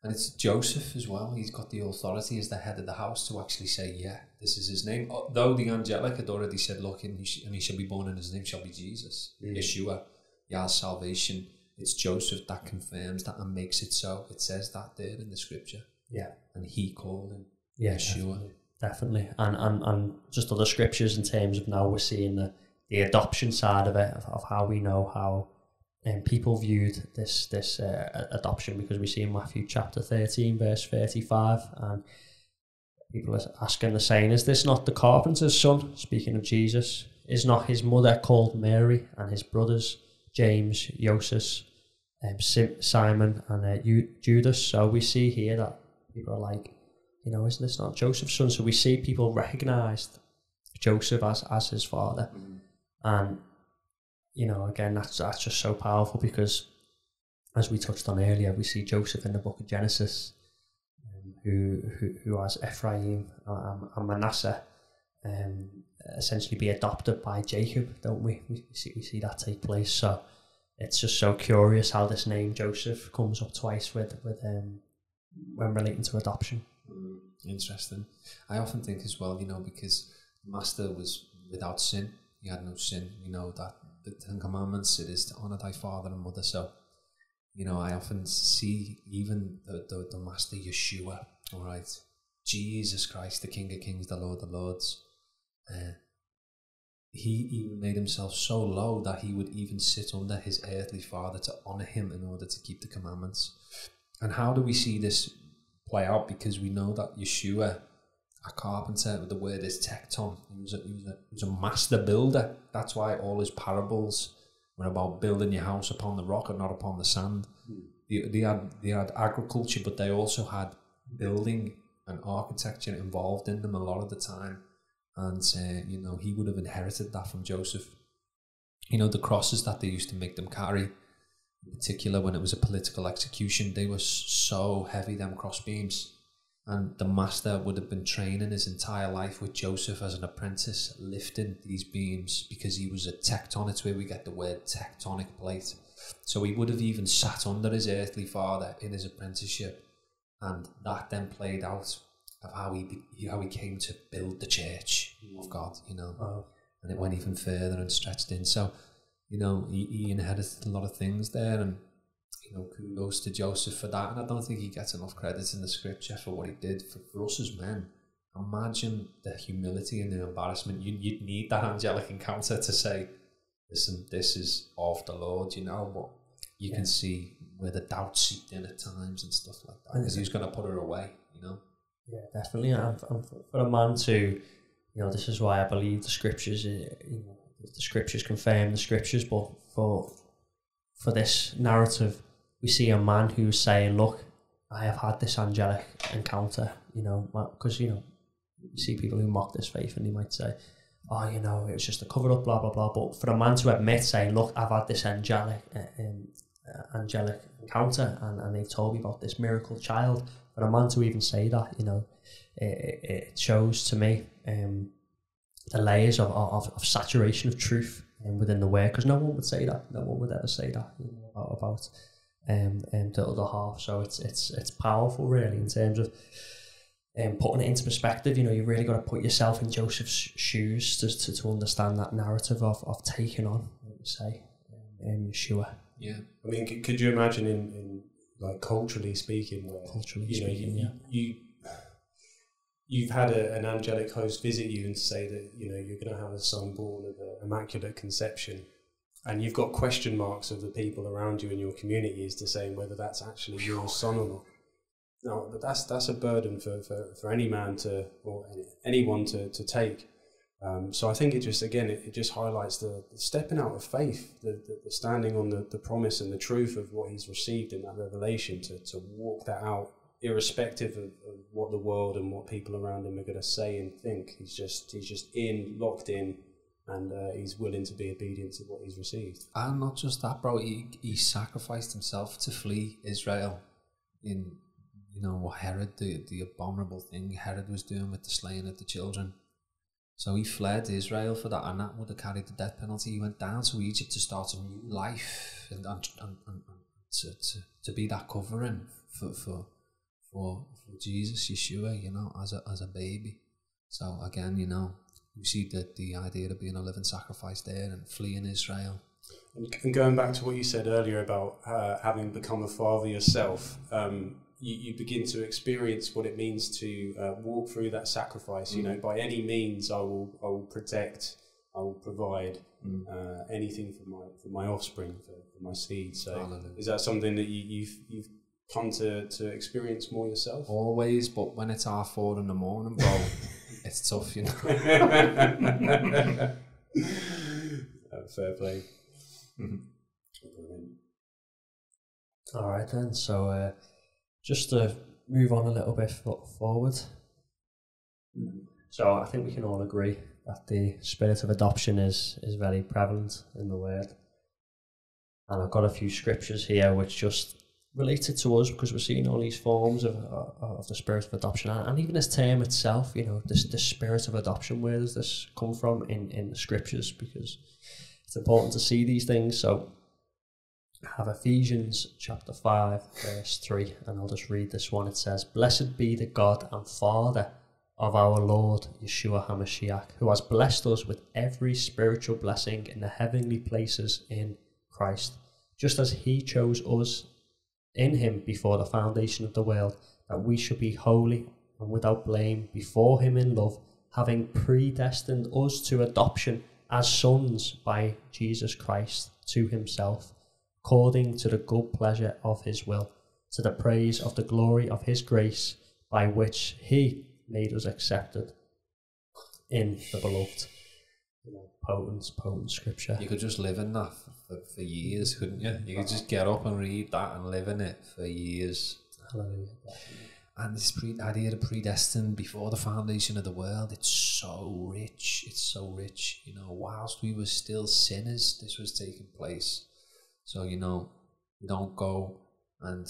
[SPEAKER 2] And it's Joseph as well. He's got the authority as the head of the house to actually say, yeah, this is his name. Uh, Though the angelic had already said, look, and he, sh- and he shall be born and his name shall be Jesus,
[SPEAKER 3] Mm.
[SPEAKER 2] Yeshua, Yah's salvation. It's Joseph that confirms that and makes it so. It says that there in the scripture.
[SPEAKER 3] Yeah.
[SPEAKER 2] And he called him
[SPEAKER 3] Yeah,
[SPEAKER 2] Yeshua.
[SPEAKER 3] Definitely. definitely. And, and and just other scriptures in terms of now we're seeing the, the adoption side of it, of, of how we know how um, people viewed this this uh, adoption because we see in Matthew chapter 13, verse 35, and people are asking the saying, Is this not the carpenter's son? Speaking of Jesus, is not his mother called Mary and his brothers James, Joseph, um, Simon, and uh, Ju- Judas? So we see here that people are like, you know, isn't this not Joseph's son? So we see people recognised Joseph as, as his father. And, you know, again, that's, that's just so powerful because, as we touched on earlier, we see Joseph in the book of Genesis, um, who, who, who has Ephraim and, and Manasseh um, essentially be adopted by Jacob, don't we? We see, we see that take place. So it's just so curious how this name Joseph comes up twice with, with um, when relating to adoption.
[SPEAKER 2] Mm, interesting. I often think as well, you know, because Master was without sin, he had no sin. You know that the Ten Commandments it is to honor thy father and mother. So, you know, I often see even the the, the Master Yeshua, all right, Jesus Christ, the King of Kings, the Lord of Lords. Uh, he even made himself so low that he would even sit under his earthly father to honor him in order to keep the commandments. And how do we see this play out? Because we know that Yeshua, a carpenter, the word is tekton. He was a, he was a, he was a master builder. That's why all his parables were about building your house upon the rock and not upon the sand. Hmm. They, they had they had agriculture, but they also had building and architecture involved in them a lot of the time. And uh, you know he would have inherited that from Joseph. You know the crosses that they used to make them carry in particular when it was a political execution, they were so heavy, them crossbeams. And the master would have been training his entire life with Joseph as an apprentice, lifting these beams because he was a tekton. It's where we get the word tectonic plate. So he would have even sat under his earthly father in his apprenticeship. And that then played out of how he, how he came to build the church of mm. God, you know
[SPEAKER 3] Wow.
[SPEAKER 2] and it went even further and stretched in. So, you know, he, he inherited a lot of things there, and you know, kudos to Joseph for that. And I don't think he gets enough credit in the scripture for what he did for, for us as men. Imagine the humility and the embarrassment. You, you'd need that angelic encounter to say, "Listen, this is of the Lord," you know. But you
[SPEAKER 3] Yeah.
[SPEAKER 2] can see where the doubt seeped in at times and stuff like that, because he was going to put her away, you know.
[SPEAKER 3] Yeah, definitely. And for, a man to, you know, this is why I believe the scriptures, uh, you know, the scriptures confirm the scriptures, but for for this narrative, we see a man who's saying, look, I have had this angelic encounter, you know, because, you know, you see people who mock this faith and they might say, oh, you know, it was just a cover up, blah, blah, blah. But for a man to admit, saying, look, I've had this angelic, uh, um, angelic encounter, and, and they've told me about this miracle child. For a man to even say that, you know, it, it, shows to me um, the layers of, of, of saturation of truth um, within the word, because no one would say that. No one would ever say that you know, about, about um, um, the other half. So it's it's it's powerful, really, in terms of um, putting it into perspective. You know, you really got to put yourself in Joseph's shoes to, to, to understand that narrative of, of taking on, let me say, um, Yeshua.
[SPEAKER 2] Yeah.
[SPEAKER 1] I mean, c- could you imagine in, in like culturally speaking, where
[SPEAKER 3] Culturally
[SPEAKER 1] you know
[SPEAKER 3] speaking,
[SPEAKER 1] you,
[SPEAKER 3] yeah.
[SPEAKER 1] you you've had a, an angelic host visit you and say that you know you're going to have a son born of an immaculate conception, and you've got question marks of the people around you in your community as to saying whether that's actually your son or not. No, but that's that's a burden for, for, for any man to or anyone to, to take. Um, so I think it just again it, it just highlights the, the stepping out of faith, the, the, the standing on the, promise and the truth of what he's received in that revelation to, to walk that out, irrespective of, of what the world and what people around him are going to say and think. He's just he's just in, locked in, and uh, he's willing to be obedient to what he's received.
[SPEAKER 2] And not just that, bro. He, he sacrificed himself to flee Israel in, you know, what Herod, the, the abominable thing Herod was doing with the slaying of the children. So he fled Israel for that, and that would have carried the death penalty. He went down to Egypt to start a new life and, and, and, and to, to, to be that covering for, for, for, for Jesus, Yeshua, you know, as a, as a baby. So again, you know, you see the, the idea of being a living sacrifice there and fleeing Israel.
[SPEAKER 1] And, going back to what you said earlier about uh, having become a father yourself, um, you, you begin to experience what it means to uh, walk through that sacrifice. You know, by any means, I will, I will protect, I will provide
[SPEAKER 2] Mm.
[SPEAKER 1] uh, anything for my for my offspring, for, for my seed. So,
[SPEAKER 2] Hallelujah.
[SPEAKER 1] is that something that you, you've you've come to, to experience more yourself?
[SPEAKER 2] Always, but when it's half four in the morning, bro, it's tough, you know.
[SPEAKER 1] Uh, fair play.
[SPEAKER 2] Mhm.
[SPEAKER 3] All right, then. So uh, just to move on a little bit forward. So I think we can all agree that the spirit of adoption is is very prevalent in the word. And I've got a few scriptures here which just related to us because we're seeing all these forms of of the spirit of adoption and, even this term itself. You know, this this spirit of adoption. Where does this come from in in the scriptures? Because it's important to see these things. So have Ephesians chapter 5, verse 3, and I'll just read this one. It says, Blessed be the God and Father of our Lord Yeshua HaMashiach, who has blessed us with every spiritual blessing in the heavenly places in Christ, just as he chose us in him before the foundation of the world, that we should be holy and without blame before him in love, having predestined us to adoption as sons by Jesus Christ to himself according to the good pleasure of his will, to the praise of the glory of his grace, by which he made us accepted in the beloved. You know, potent, potent scripture.
[SPEAKER 2] You could just live in that for, for, years, couldn't you? You could just get up and read that and live in it for years.
[SPEAKER 3] Hallelujah.
[SPEAKER 2] And this pre- idea of predestined before the foundation of the world, it's so rich. It's so rich. You know, whilst we were still sinners, this was taking place. So, you know, don't go and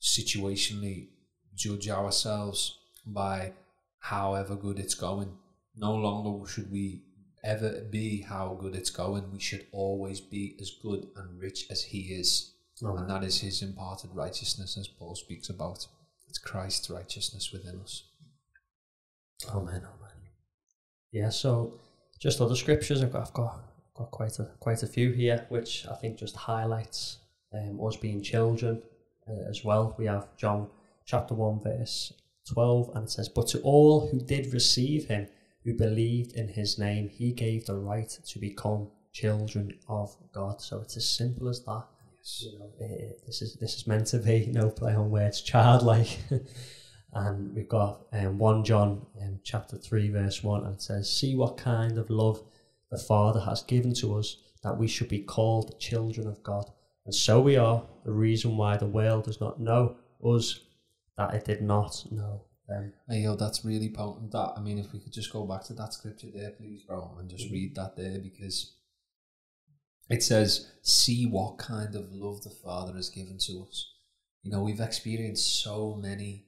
[SPEAKER 2] situationally judge ourselves by however good it's going. No longer should we ever be how good it's going. We should always be as good and rich as He is.
[SPEAKER 3] Amen.
[SPEAKER 2] And that is His imparted righteousness, as Paul speaks about. It's Christ's righteousness within us.
[SPEAKER 3] Amen. Amen. Yeah. So, just other scriptures. I've got, I've got, got quite a quite a few here, which I think just highlights um, us being children uh, as well. We have John chapter one verse twelve, and it says, "But to all who did receive him, who believed in his name, he gave the right to become children of God." So it's as simple as that. Yes. You know, eh, this is this is meant to be no play on words, childlike. and we've got um, 1 John um, chapter 3 verse 1 and it says see what kind of love the Father has given to us that we should be called children of God and so we are the reason why the world does not know us that it did not know them
[SPEAKER 2] Hey, yo, that's really potent. That I mean, if we could just go back to that scripture there, please, bro, and just mm. read that there because it says, "See what kind of love the Father has given to us." You know, we've experienced so many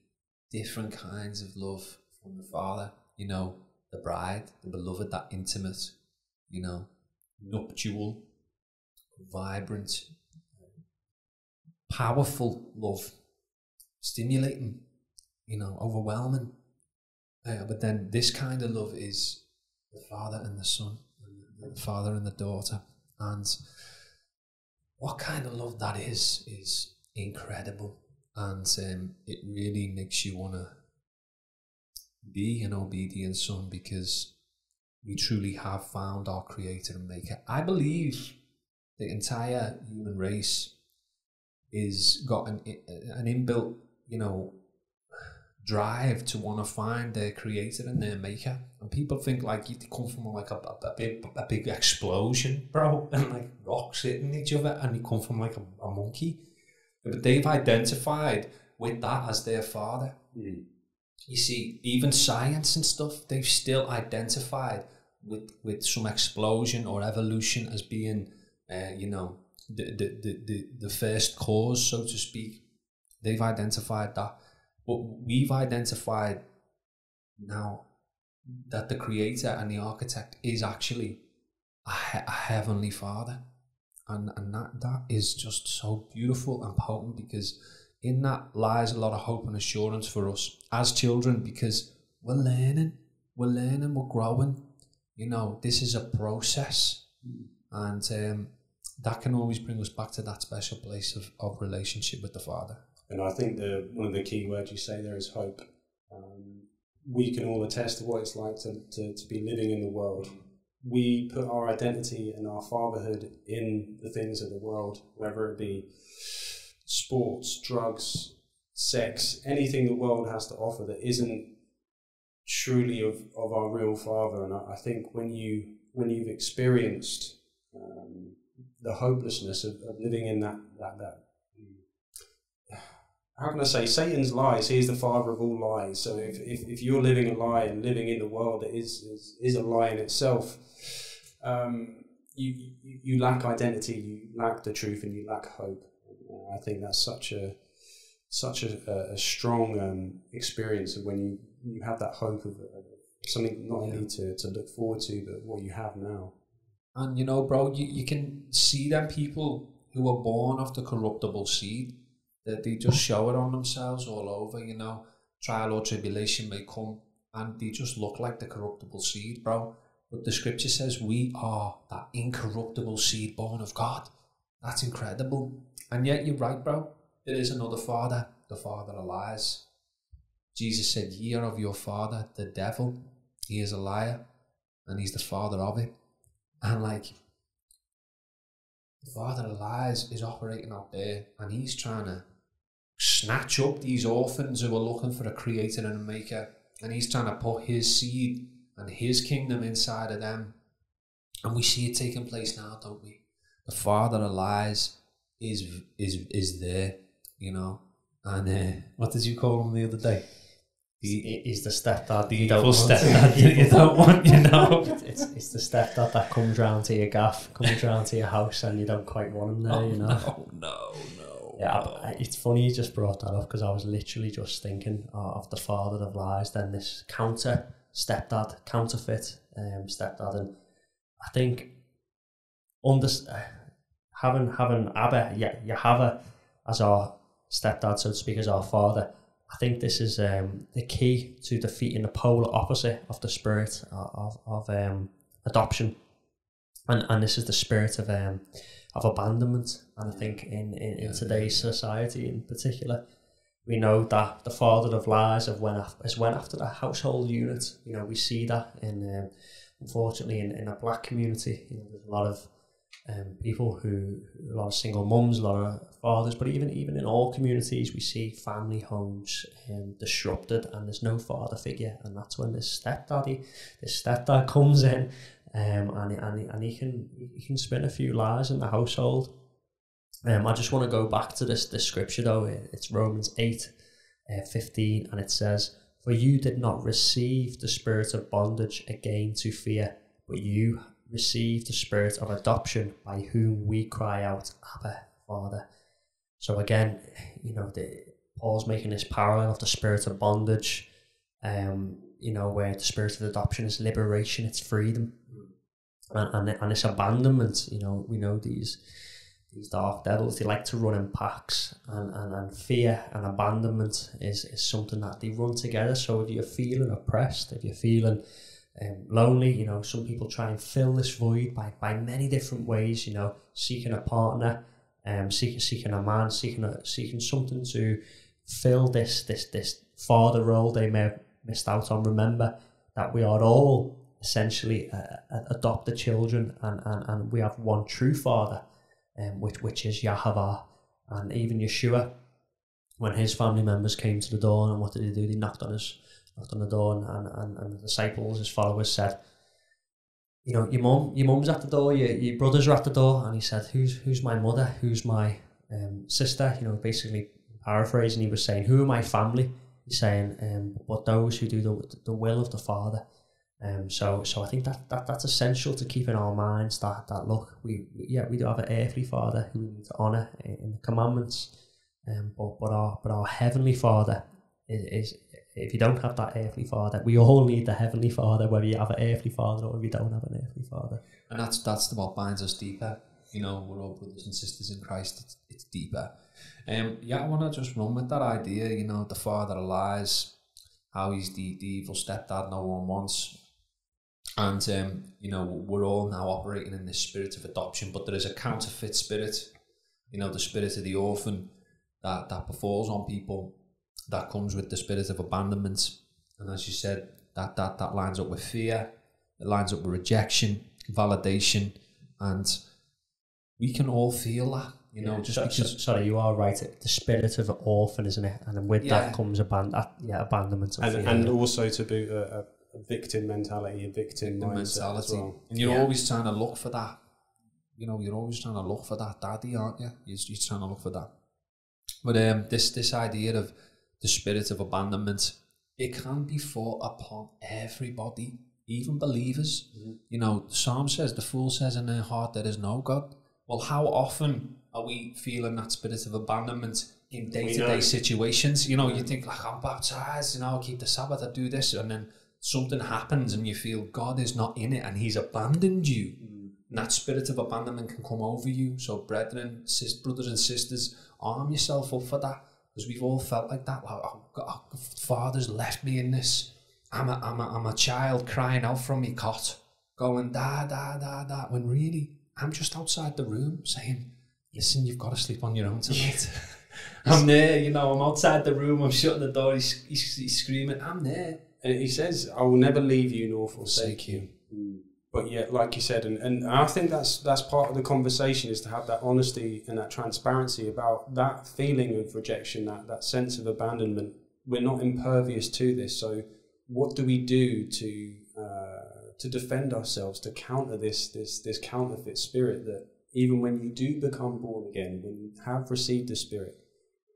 [SPEAKER 2] different kinds of love from the Father. You know, the bride, the beloved, that intimate, you know, nuptial, vibrant, powerful love, stimulating, you know, overwhelming. Uh, but then this kind of love is the father and the son, and the father and the daughter. And what kind of love that is, is incredible. And um, it really makes you want to be an obedient son because we truly have found our creator and maker. I believe the entire human race is got an an inbuilt, you know, drive to want to find their creator and their maker. And people think like you come from like a, a, big a big explosion, bro, and like rocks hitting each other, and you come from like a, a monkey. But they've identified with that as their father.
[SPEAKER 1] Mm.
[SPEAKER 2] You see, even science and stuff, they've still identified with with some explosion or evolution as being, uh, you know, the, the, the, the, the first cause, so to speak. They've identified that. But we've identified now that the creator and the architect is actually a, he- a heavenly father. And, and that, that is just so beautiful and potent because in that lies a lot of hope and assurance for us as children because we're learning, we're learning, we're growing. You know, this is a process, and um, that can always bring us back to that special place of, of relationship with the Father.
[SPEAKER 1] And I think the one of the key words you say there is hope. Um, we can all attest to what it's like to, to, to be living in the world. We put our identity and our fatherhood in the things of the world, whether it be sports, drugs, sex, anything the world has to offer that isn't truly of, of our real father. And I, I think when you when you've experienced um, the hopelessness of, of living in that that that how can I say Satan's lies? He is the father of all lies. So if, if, if you're living a lie and living in the world that is is, is a lie in itself, um, you, you you lack identity, you lack the truth, and you lack hope. Uh, I think that's such a such a, a, strong um, experience of when you, you have that hope of, of something not only to, to look forward to, but what you have now.
[SPEAKER 2] And you know, bro, you, you can see them people who are born of the corruptible seed that they just show it on themselves all over, you know. Trial or tribulation may come and they just look like the corruptible seed, bro. But the scripture says we are that incorruptible seed born of God. That's incredible. And yet you're right, bro. There is another father, the father of lies. Jesus said, Ye are of your father, the devil. He is a liar, and he's the father of it. And like, the father of lies is operating out there, and he's trying to snatch up these orphans who are looking for a creator and a maker, and he's trying to put his seed and his kingdom inside of them. And we see it taking place now, don't we? The father of lies is is is there, you know. And uh, what did you call him the other day?
[SPEAKER 3] He, he's the stepdad.
[SPEAKER 2] The
[SPEAKER 3] you
[SPEAKER 2] evil
[SPEAKER 3] don't want.
[SPEAKER 2] stepdad that you don't want, you know.
[SPEAKER 3] it's, it's the stepdad that comes round to your gaff, comes round to your house, and you don't quite want him there, you know.
[SPEAKER 2] No, no, no.
[SPEAKER 3] Yeah, I- I- it's funny you just brought that up because I was literally just thinking uh, of the father of lies, then this counter stepdad, counterfeit um, stepdad, and I think under having having Abba, yeah, Yahweh as our stepdad, so to speak, as our father. I think this is um, the key to defeating the polar opposite of the spirit of, of um, adoption, and and this is the spirit of um, of abandonment. And I think in, in, in today's society in particular, we know that the father of lies have went af- has went after the household unit. You know, we see that in um, unfortunately in, in a black community. You know, there's a lot of um, people who a lot of single mums, a lot of fathers, but even even in all communities, we see family homes um, disrupted, and there's no father figure, and that's when this stepdaddy, this stepdad comes in, um, and and and he can he can spin a few lies in the household. Um, I just want to go back to this this scripture though. It's Romans eight, uh, fifteen, and it says, "For you did not receive the spirit of bondage again to fear, but you received the spirit of adoption by whom we cry out, Abba, Father. So again, you know, the, Paul's making this parallel of the spirit of bondage, um, you know, where the spirit of adoption is liberation, it's freedom, and, and, and it's abandonment. You know, we know these these dark devils, they like to run in packs, and, and, and fear and abandonment is, is something that they run together. So if you're feeling oppressed, if you're feeling um, lonely, you know, some people try and fill this void by, by many different ways, you know, seeking a partner, um, seeking, seeking a man, seeking, a, seeking something to fill this, this, this father role they may have missed out on. Remember that we are all essentially uh, adopted children and, and, and we have one true father um, which which is Yahweh, and even Yeshua, when his family members came to the door, and what did he do? They knocked on his door, and, and, and the disciples, his followers, said, "You know, your mum, your mum's at the door, your, your brothers are at the door," and he said, "Who's who's my mother? Who's my um, sister?" You know, basically paraphrasing, he was saying, "Who are my family?" He's saying, um, "But those who do the the will of the Father." Um, so, so I think that, that that's essential to keep in our minds that, that look, we yeah we do have an earthly Father who we need to honour in the commandments, um, but but our but our heavenly Father is, is if you don't have that earthly Father, we all need the heavenly Father, whether you have an earthly Father or you don't have an earthly Father.
[SPEAKER 2] And that's that's what binds us deeper. You know, we're all brothers and sisters in Christ. It's, it's deeper. Um, yeah, I want to just run with that idea. You know, the Father lies, how he's the, the evil stepdad no one wants and um, you know we're all now operating in this spirit of adoption but there is a counterfeit spirit you know the spirit of the orphan that that befalls on people that comes with the spirit of abandonment and as you said that that that lines up with fear it lines up with rejection validation and we can all feel that you know
[SPEAKER 3] Yeah,
[SPEAKER 2] just
[SPEAKER 3] so-
[SPEAKER 2] because
[SPEAKER 3] so- sorry, you are right. The spirit of an orphan, isn't it? And with
[SPEAKER 2] Yeah.
[SPEAKER 3] that comes aban- yeah, abandonment
[SPEAKER 1] and,
[SPEAKER 3] fear.
[SPEAKER 1] and also to boot a, a, a victim mentality, a victim
[SPEAKER 2] the
[SPEAKER 1] mindset as
[SPEAKER 2] mentality.
[SPEAKER 1] well.
[SPEAKER 2] And you're
[SPEAKER 3] Yeah.
[SPEAKER 2] always trying to look for that. You know, you're always trying to look for that daddy, aren't you? You're, you're trying to look for that. But um, this this idea of the spirit of abandonment, it can be fought upon everybody, even believers. Mm-hmm. You know, the Psalm says, "The fool says in their heart there is no God." Well, how often are we feeling that spirit of abandonment in day to day situations? You know, you think like I'm baptized, you know, I keep the Sabbath, I do this, and then something happens and you feel God is not in it and He's abandoned you. Mm-hmm. And that spirit of abandonment can come over you. So, brethren, sis, brothers and sisters, arm yourself up for that because we've all felt like that. Like, oh, God, oh, Father's left me in this. I'm a, I'm, a, I'm a child crying out from me cot, going da da da da. When really, I'm just outside the room saying, "Listen, you've got to sleep on your own tonight." I'm there, you know. I'm outside the room. I'm shutting the door. He's, he's, he's screaming, "I'm there."
[SPEAKER 1] And he says, "I will never leave you nor forsake you." Hmm. But yet, like you said, and, and I think that's that's part of the conversation is to have that honesty and that transparency about that feeling of rejection, that that sense of abandonment. We're not impervious to this. So, what do we do to uh, to defend ourselves to counter this this this counterfeit spirit that even when you do become born again, when you have received the Spirit,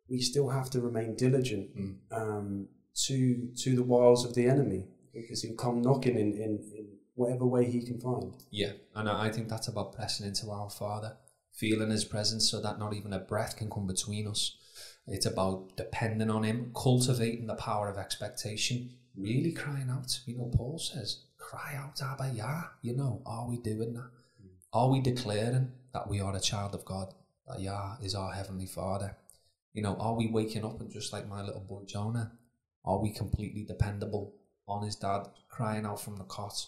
[SPEAKER 1] we still have to remain diligent um, to to the wiles of the enemy because he'll come knocking in, in, in whatever way he can find.
[SPEAKER 2] Yeah, and I think that's about pressing into our Father, feeling His presence so that not even a breath can come between us. It's about depending on Him, cultivating the power of expectation, really crying out. You know, Paul says, cry out, Abba, Yah. You know, are we doing that? Are we declaring that we are a child of God, that Yah is our Heavenly Father? You know, are we waking up and just like my little boy Jonah, are we completely dependable on his dad crying out from the cot?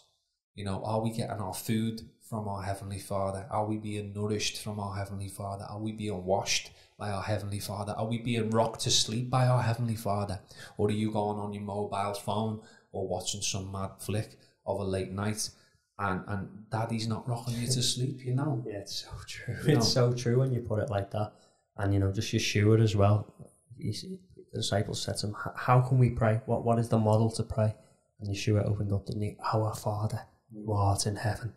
[SPEAKER 2] You know, are we getting our food from our Heavenly Father? Are we being nourished from our Heavenly Father? Are we being washed by our Heavenly Father? Are we being rocked to sleep by our Heavenly Father? Or are you going on your mobile phone or watching some mad flick of a late night and, and daddy's not rocking you to sleep, you know?
[SPEAKER 3] Yeah, it's so true.
[SPEAKER 2] You
[SPEAKER 3] It's so true when you put it like that. And you know, just Yeshua as well. He's, the disciples said to him, "How can we pray? What What is the model to pray?" And Yeshua opened up, didn't? Our Father, who art in heaven.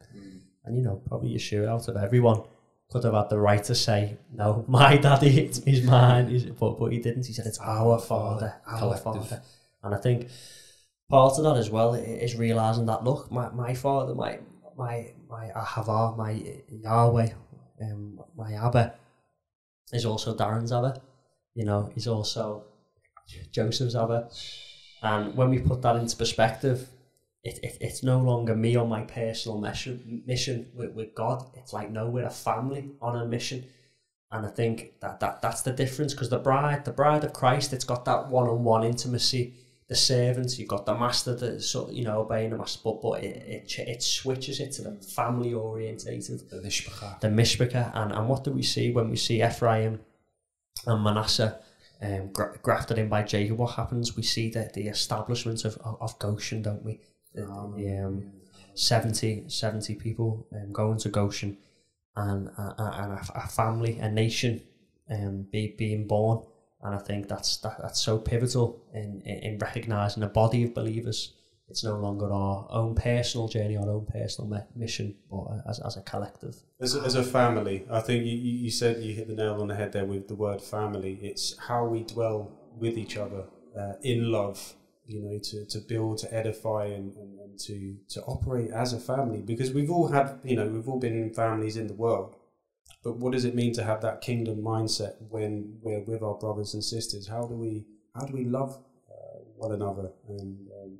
[SPEAKER 3] And you know, probably Yeshua out of everyone could have had the right to say, "No, my daddy, it's he's mine." He's, but but he didn't. He said, "It's our Father, our
[SPEAKER 2] Collective.
[SPEAKER 3] Father." And I think part of that as well is realizing that look, my, my father, my my my Ahava, my Yahweh, um, my Abba is also Darren's Abba. You know, he's also Joseph's Abba. And when we put that into perspective, it, it, it's no longer me on my personal mission, mission with, with God. It's like, no, we're a family on a mission. And I think that, that that's the difference because the bride, the bride of Christ, it's got that one on one intimacy. The servants, you've got the master that sort of, you know, obeying the master, but, but it, it, it switches it to the family orientated.
[SPEAKER 2] The Mishpacha.
[SPEAKER 3] The Mishpacha. And, and what do we see when we see Ephraim and Manasseh um, gra- grafted in by Jacob? What happens? We see the, the establishment of, of, of Goshen, don't we? The, the, um, 70, 70 people um, going to Goshen and, uh, and a, a family, a nation um, be, being born. And I think that's that, that's so pivotal in, in, in recognizing a body of believers. It's no longer our own personal journey, our own personal me- mission, but uh, as, as a collective.
[SPEAKER 1] As a, as a family, I think you, you you said you hit the nail on the head there with the word family. It's how we dwell with each other uh, in love, you know, to, to build, to edify, and, and, and to, to operate as a family. Because we've all had, you know, we've all been in families in the world. But what does it mean to have that kingdom mindset when we're with our brothers and sisters? How do we how do we love uh, one another? And um,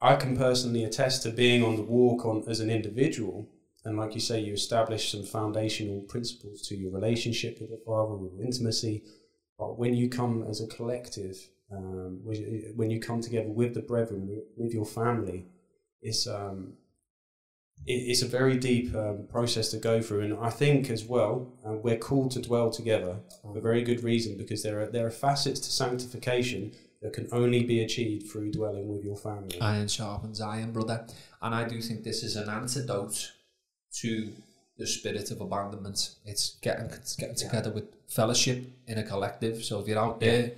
[SPEAKER 1] I can personally attest to being on the walk on as an individual, and like you say, you establish some foundational principles to your relationship with the Father, with intimacy. But when you come as a collective, um, when you come together with the brethren, with, your family, it's um, it, it's a very deep um, process to go through, and I think as well uh, we're called to dwell together for a very good reason because there are there are facets to sanctification that can only be achieved through dwelling with your family.
[SPEAKER 2] Iron sharpens iron, brother. And I do think this is an antidote to the spirit of abandonment. It's getting it's getting together with fellowship in a collective. So if you're out there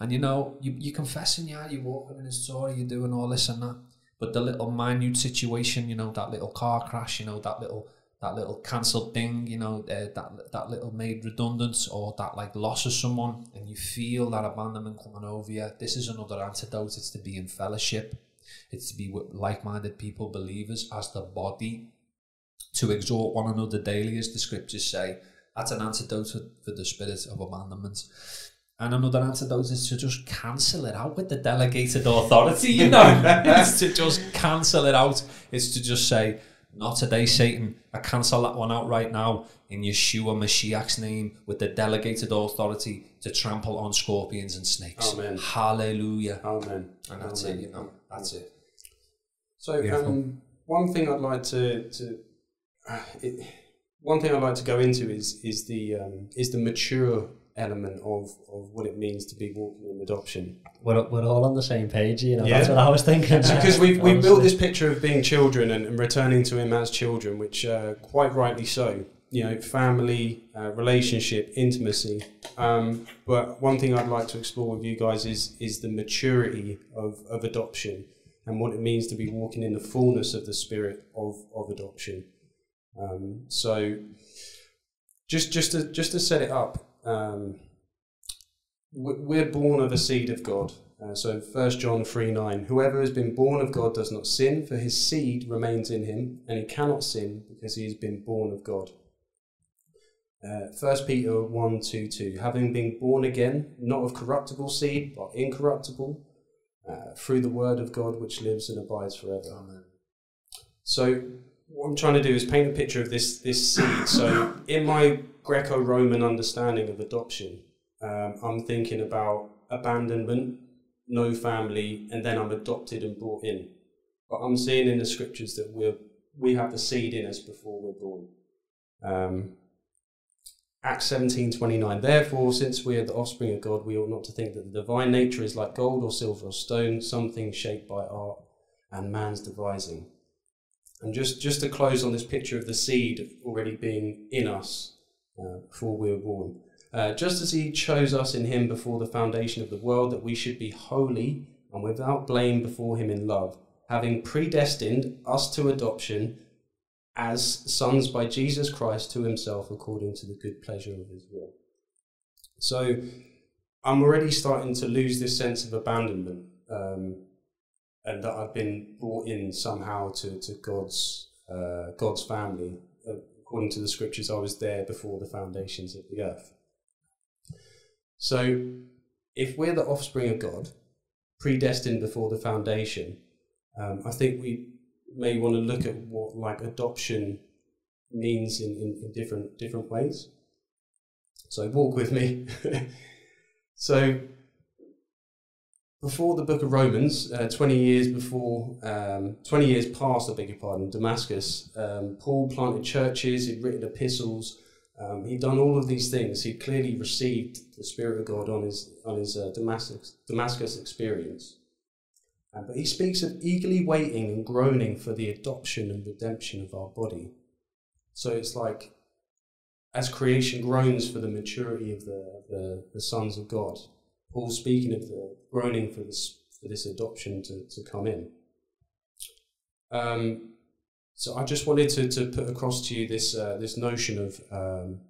[SPEAKER 2] and you know, you, you're confessing, yeah, you're walking in his story, you're doing all this and that. But the little minute situation, you know, that little car crash, you know, that little that little cancelled thing, you know, uh, that that little made redundant or that like loss of someone, and you feel that abandonment coming over you. This is another antidote. It's to be in fellowship. It's to be with like-minded people, believers, as the body, to exhort one another daily, as the scriptures say. That's an antidote for the spirit of abandonment. And another antidote is to just cancel it out with the delegated authority, you know. it's to just cancel it out. It's to just say, not today, Satan. I cancel that one out right now in Yeshua Mashiach's name with the delegated authority to trample on scorpions and snakes.
[SPEAKER 1] Amen.
[SPEAKER 2] Hallelujah.
[SPEAKER 1] Amen.
[SPEAKER 2] And that's
[SPEAKER 1] Amen.
[SPEAKER 2] it, you know. That's it.
[SPEAKER 1] So, um, one thing I'd like to, to uh, it, one thing I'd like to go into is is the um, is the mature element of, of what it means to be walking in adoption.
[SPEAKER 3] We're, we're all on the same page, you know.
[SPEAKER 1] Yeah.
[SPEAKER 3] That's what I was thinking.
[SPEAKER 1] Because we've, we've built this picture of being children and, and returning to Him as children, which uh, quite rightly so. You know, family, uh, relationship, intimacy. Um, but one thing I'd like to explore with you guys is is the maturity of, of adoption and what it means to be walking in the fullness of the spirit of, of adoption. Um, so, just just to just to set it up, um, we- we're born of a seed of God. Uh, so First John three nine, whoever has been born of God does not sin, for his seed remains in him, and he cannot sin because he has been born of God. Uh, First Peter one two two, having been born again, not of corruptible seed, but incorruptible, uh, through the word of God which lives and abides forever. So what I'm trying to do is paint a picture of this this seed. So in my Greco-Roman understanding of adoption, um, I'm thinking about abandonment, no family, and then I'm adopted and brought in. But I'm seeing in the scriptures that we're we have the seed in us before we're born. Um, Acts seventeen twenty nine. Therefore, since we are the offspring of God, we ought not to think that the divine nature is like gold or silver or stone, something shaped by art and man's devising. And just, just to close on this picture of the seed already being in us uh, before we were born. Uh, just as he chose us in him before the foundation of the world, that we should be holy and without blame before him in love, having predestined us to adoption as sons by Jesus Christ to himself according to the good pleasure of his will. So I'm already starting to lose this sense of abandonment. Um, and that I've been brought in somehow to, to God's uh, God's family. According to the scriptures, I was there before the foundations of the earth. So, if we're the offspring of God, predestined before the foundation, um, I think we may want to look at what like adoption means in, in, in different different ways. So walk with me. so before the book of Romans, uh, 20 years before, um, 20 years past, I beg your pardon, Damascus, um, Paul planted churches, he'd written epistles, um, he'd done all of these things. He'd clearly received the Spirit of God on his, on his uh, Damascus, Damascus experience. Uh, but he speaks of eagerly waiting and groaning for the adoption and redemption of our body. So it's like as creation groans for the maturity of the, the, the sons of God, Paul's speaking of the groaning for this, for this adoption to, to come in. Um, so I just wanted to, to put across to you this, uh, this notion of um,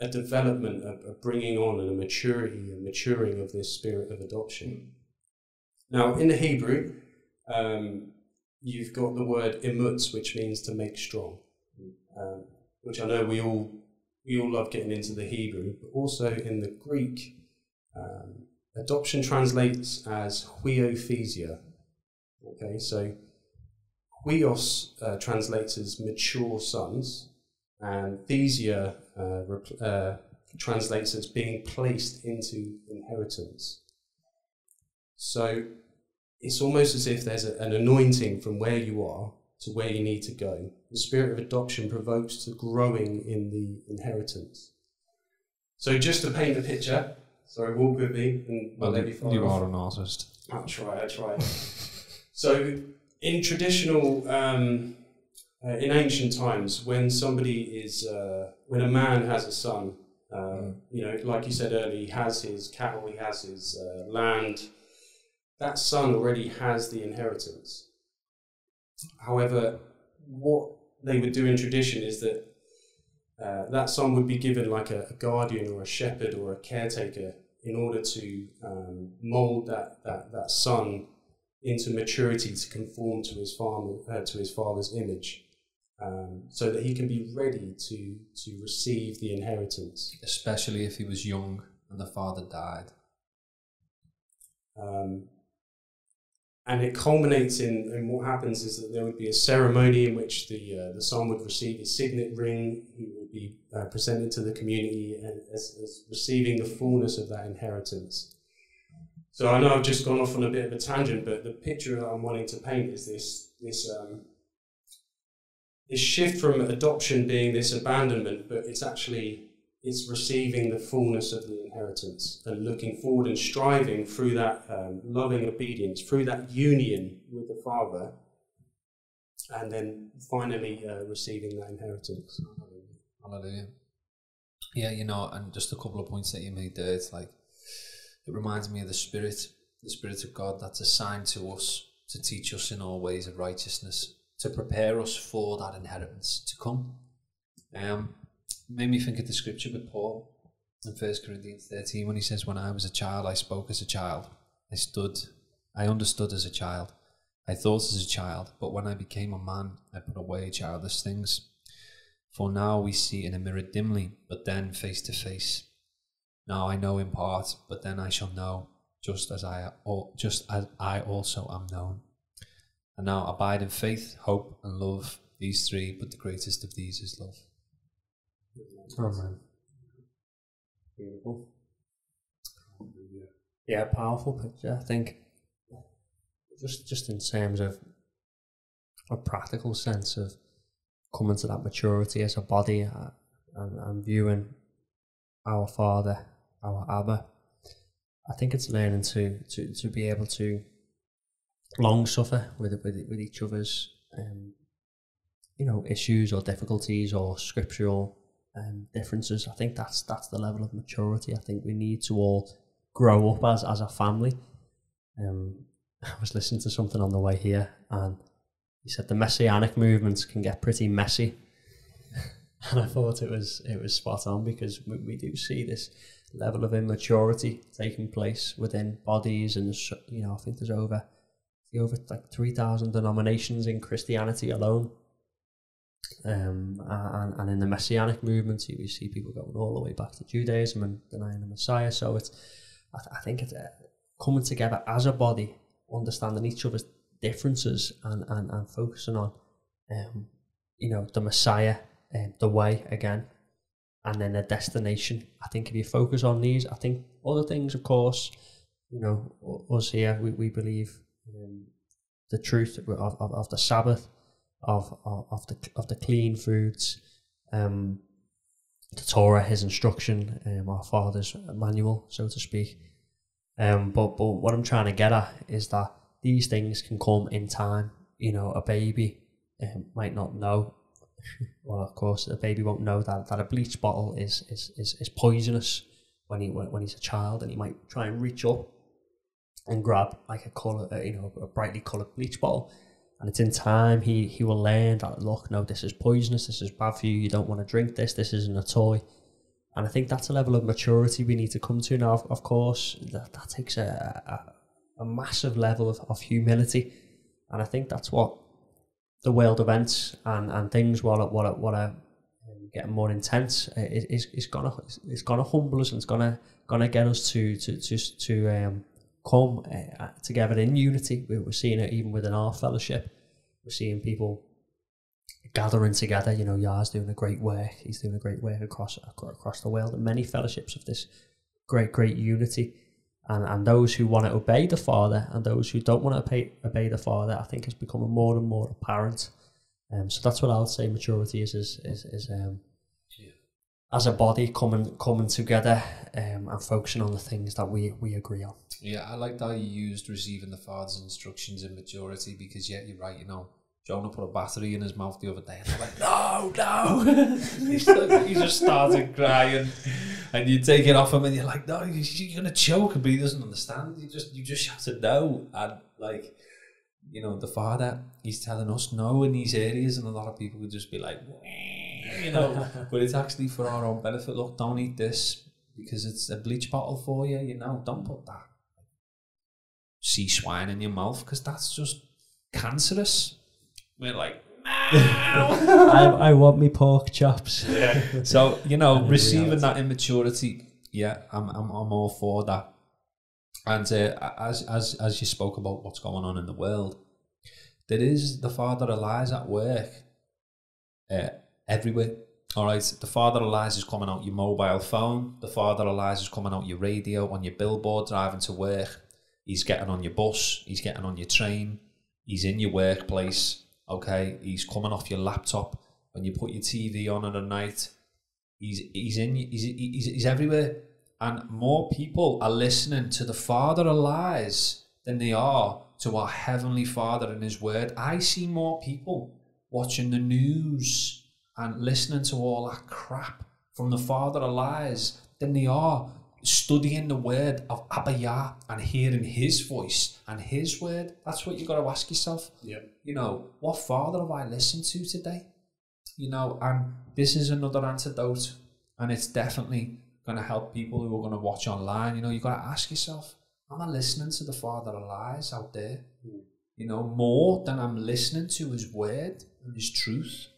[SPEAKER 1] a development, a, a, bringing on and a maturity, a maturing of this spirit of adoption. Now, in the Hebrew, um, you've got the word imutz, which means to make strong, um, which I know we all we all love getting into the Hebrew, but also in the Greek, um, adoption translates as huiothesia. Okay, so huios uh, translates as mature sons, and thesia uh, uh, translates as being placed into inheritance. So it's almost as if there's a, an anointing from where you are to where you need to go. The spirit of adoption provokes to growing in the inheritance. So just to paint the picture, sorry, walk with me and
[SPEAKER 2] well, let me You are an artist.
[SPEAKER 1] I'll try, I'll try. so in traditional, um, uh, in ancient times, when somebody is, uh, when a man has a son, uh, mm. you know, like you said earlier, he has his cattle, he has his uh, land, that son already has the inheritance. However, what they would do in tradition is that uh, that son would be given like a, a, guardian or a shepherd or a caretaker in order to um, mold that, that, that son into maturity to conform to his, farm, uh, to his father's image. Um, so that he can be ready to, to receive the inheritance.
[SPEAKER 2] Especially if he was young and the father died.
[SPEAKER 1] Um, and it culminates in, in what happens is that there would be a ceremony in which the uh, the son would receive his signet ring. He would be uh, presented to the community as, as receiving the fullness of that inheritance. So I know I've just gone off on a bit of a tangent, but the picture that I'm wanting to paint is this this um, this shift from adoption being this abandonment, but it's actually is receiving the fullness of the inheritance and looking forward and striving through that um, loving obedience, through that union with the Father, and then finally uh, receiving that inheritance.
[SPEAKER 2] Hallelujah. Yeah, you know, and just a couple of points that you made there. It's like it reminds me of the Spirit, the Spirit of God that's assigned to us to teach us in all ways of righteousness, to prepare us for that inheritance to come. Um, made me think of the scripture with Paul in First Corinthians 13 when he says, When I was a child, I spoke as a child. I stood, I understood as a child. I thought as a child, but when I became a man, I put away childish things. For now we see in a mirror dimly, but then face to face. Now I know in part, but then I shall know, just as I just as I also am known. And now abide in faith, hope, and love, these three, but the greatest of these is love.
[SPEAKER 3] Amen. Beautiful. Yeah, powerful picture. I think just just in terms of a practical sense of coming to that maturity as a body uh, and, and viewing our Father, our Abba. I think it's learning to to, to be able to long suffer with with with each other's um, you know issues or difficulties or scriptural um, differences. I think that's that's the level of maturity. I think we need to all grow up as as a family. Um, I was listening to something on the way here, and he said the messianic movements can get pretty messy, and I thought it was it was spot on because we, we do see this level of immaturity taking place within bodies, and you know I think there's over over like three thousand denominations in Christianity alone Um, and, and in the messianic movement, you, you see people going all the way back to Judaism and denying the Messiah. So it's, I, th- I think it's uh, coming together as a body, understanding each other's differences and, and, and focusing on, um, you know, the Messiah, um, the way again, and then the destination. I think if you focus on these, I think other things, of course, you know, us here, we, we believe um, the truth of, of, of the Sabbath, of, of, of the of the clean foods, um, the Torah, His instruction, um, our Father's manual, so to speak. Um, but but what I'm trying to get at is that these things can come in time. You know, a baby um, might not know. well, of course, a baby won't know that, that a bleach bottle is, is, is, is poisonous when he when he's a child, and he might try and reach up and grab like a color, uh, you know, a brightly colored bleach bottle. And it's in time he he will learn that look, no, this is poisonous. This is bad for you. You don't want to drink this. This isn't a toy. And I think that's a level of maturity we need to come to now. Of, course, that, that takes a, a, a massive level of, of humility, and I think that's what the world events and, and things while it, while it, while um, getting more intense is is is gonna it's gonna humble us and it's gonna gonna get us to to to to um, come uh, together in unity. We're seeing it even within our fellowship. We're seeing people gathering together. You know, Yah's doing a great work. He's doing a great work across across the world, and many fellowships of this great great unity. And, and those who want to obey the Father and those who don't want to obey, obey the Father, I think is becoming more and more apparent. Um, so that's what I would say maturity is is is, is um, as a body coming coming together um, and focusing on the things that we, we agree on.
[SPEAKER 2] Yeah, I like that you used receiving the Father's instructions in maturity because, yeah, you're right, you know. Jonah put a battery in his mouth the other day and I'm like, no, no. he just started crying and you take it off him and you're like, no, you're to choke, but he doesn't understand. You just, you just have to know. And like, you know, the Father, he's telling us no in these areas and a lot of people would just be like, you know, but it's actually for our own benefit. Look, don't eat this because it's a bleach bottle for you, you know, don't put that sea swine in your mouth because that's just cancerous. We're like,
[SPEAKER 3] I, I want me pork chops.
[SPEAKER 2] Yeah. So you know, receiving that immaturity, yeah, I'm I'm I'm all for that. And uh, as as as you spoke about what's going on in the world, there is the father of lies at work, uh, everywhere. All right, the father of lies is coming out your mobile phone. The father of lies is coming out your radio on your billboard driving to work. He's getting on your bus. He's getting on your train. He's in your workplace Okay, he's coming off your laptop when you put your TV on at a night. He's he's in he's, he's he's everywhere, and more people are listening to the Father of lies than they are to our heavenly Father and His Word. I see more people watching the news and listening to all that crap from the Father of lies than they are studying the word of Abba Yah and hearing his voice and his word. That's what you've got to ask yourself.
[SPEAKER 1] Yeah.
[SPEAKER 2] You know, what father have I listened to today? You know, and this is another antidote, and it's definitely going to help people who are going to watch online. You know, you've got to ask yourself, am I listening to the father of lies out there? Mm. You know, more than I'm listening to his word and his truth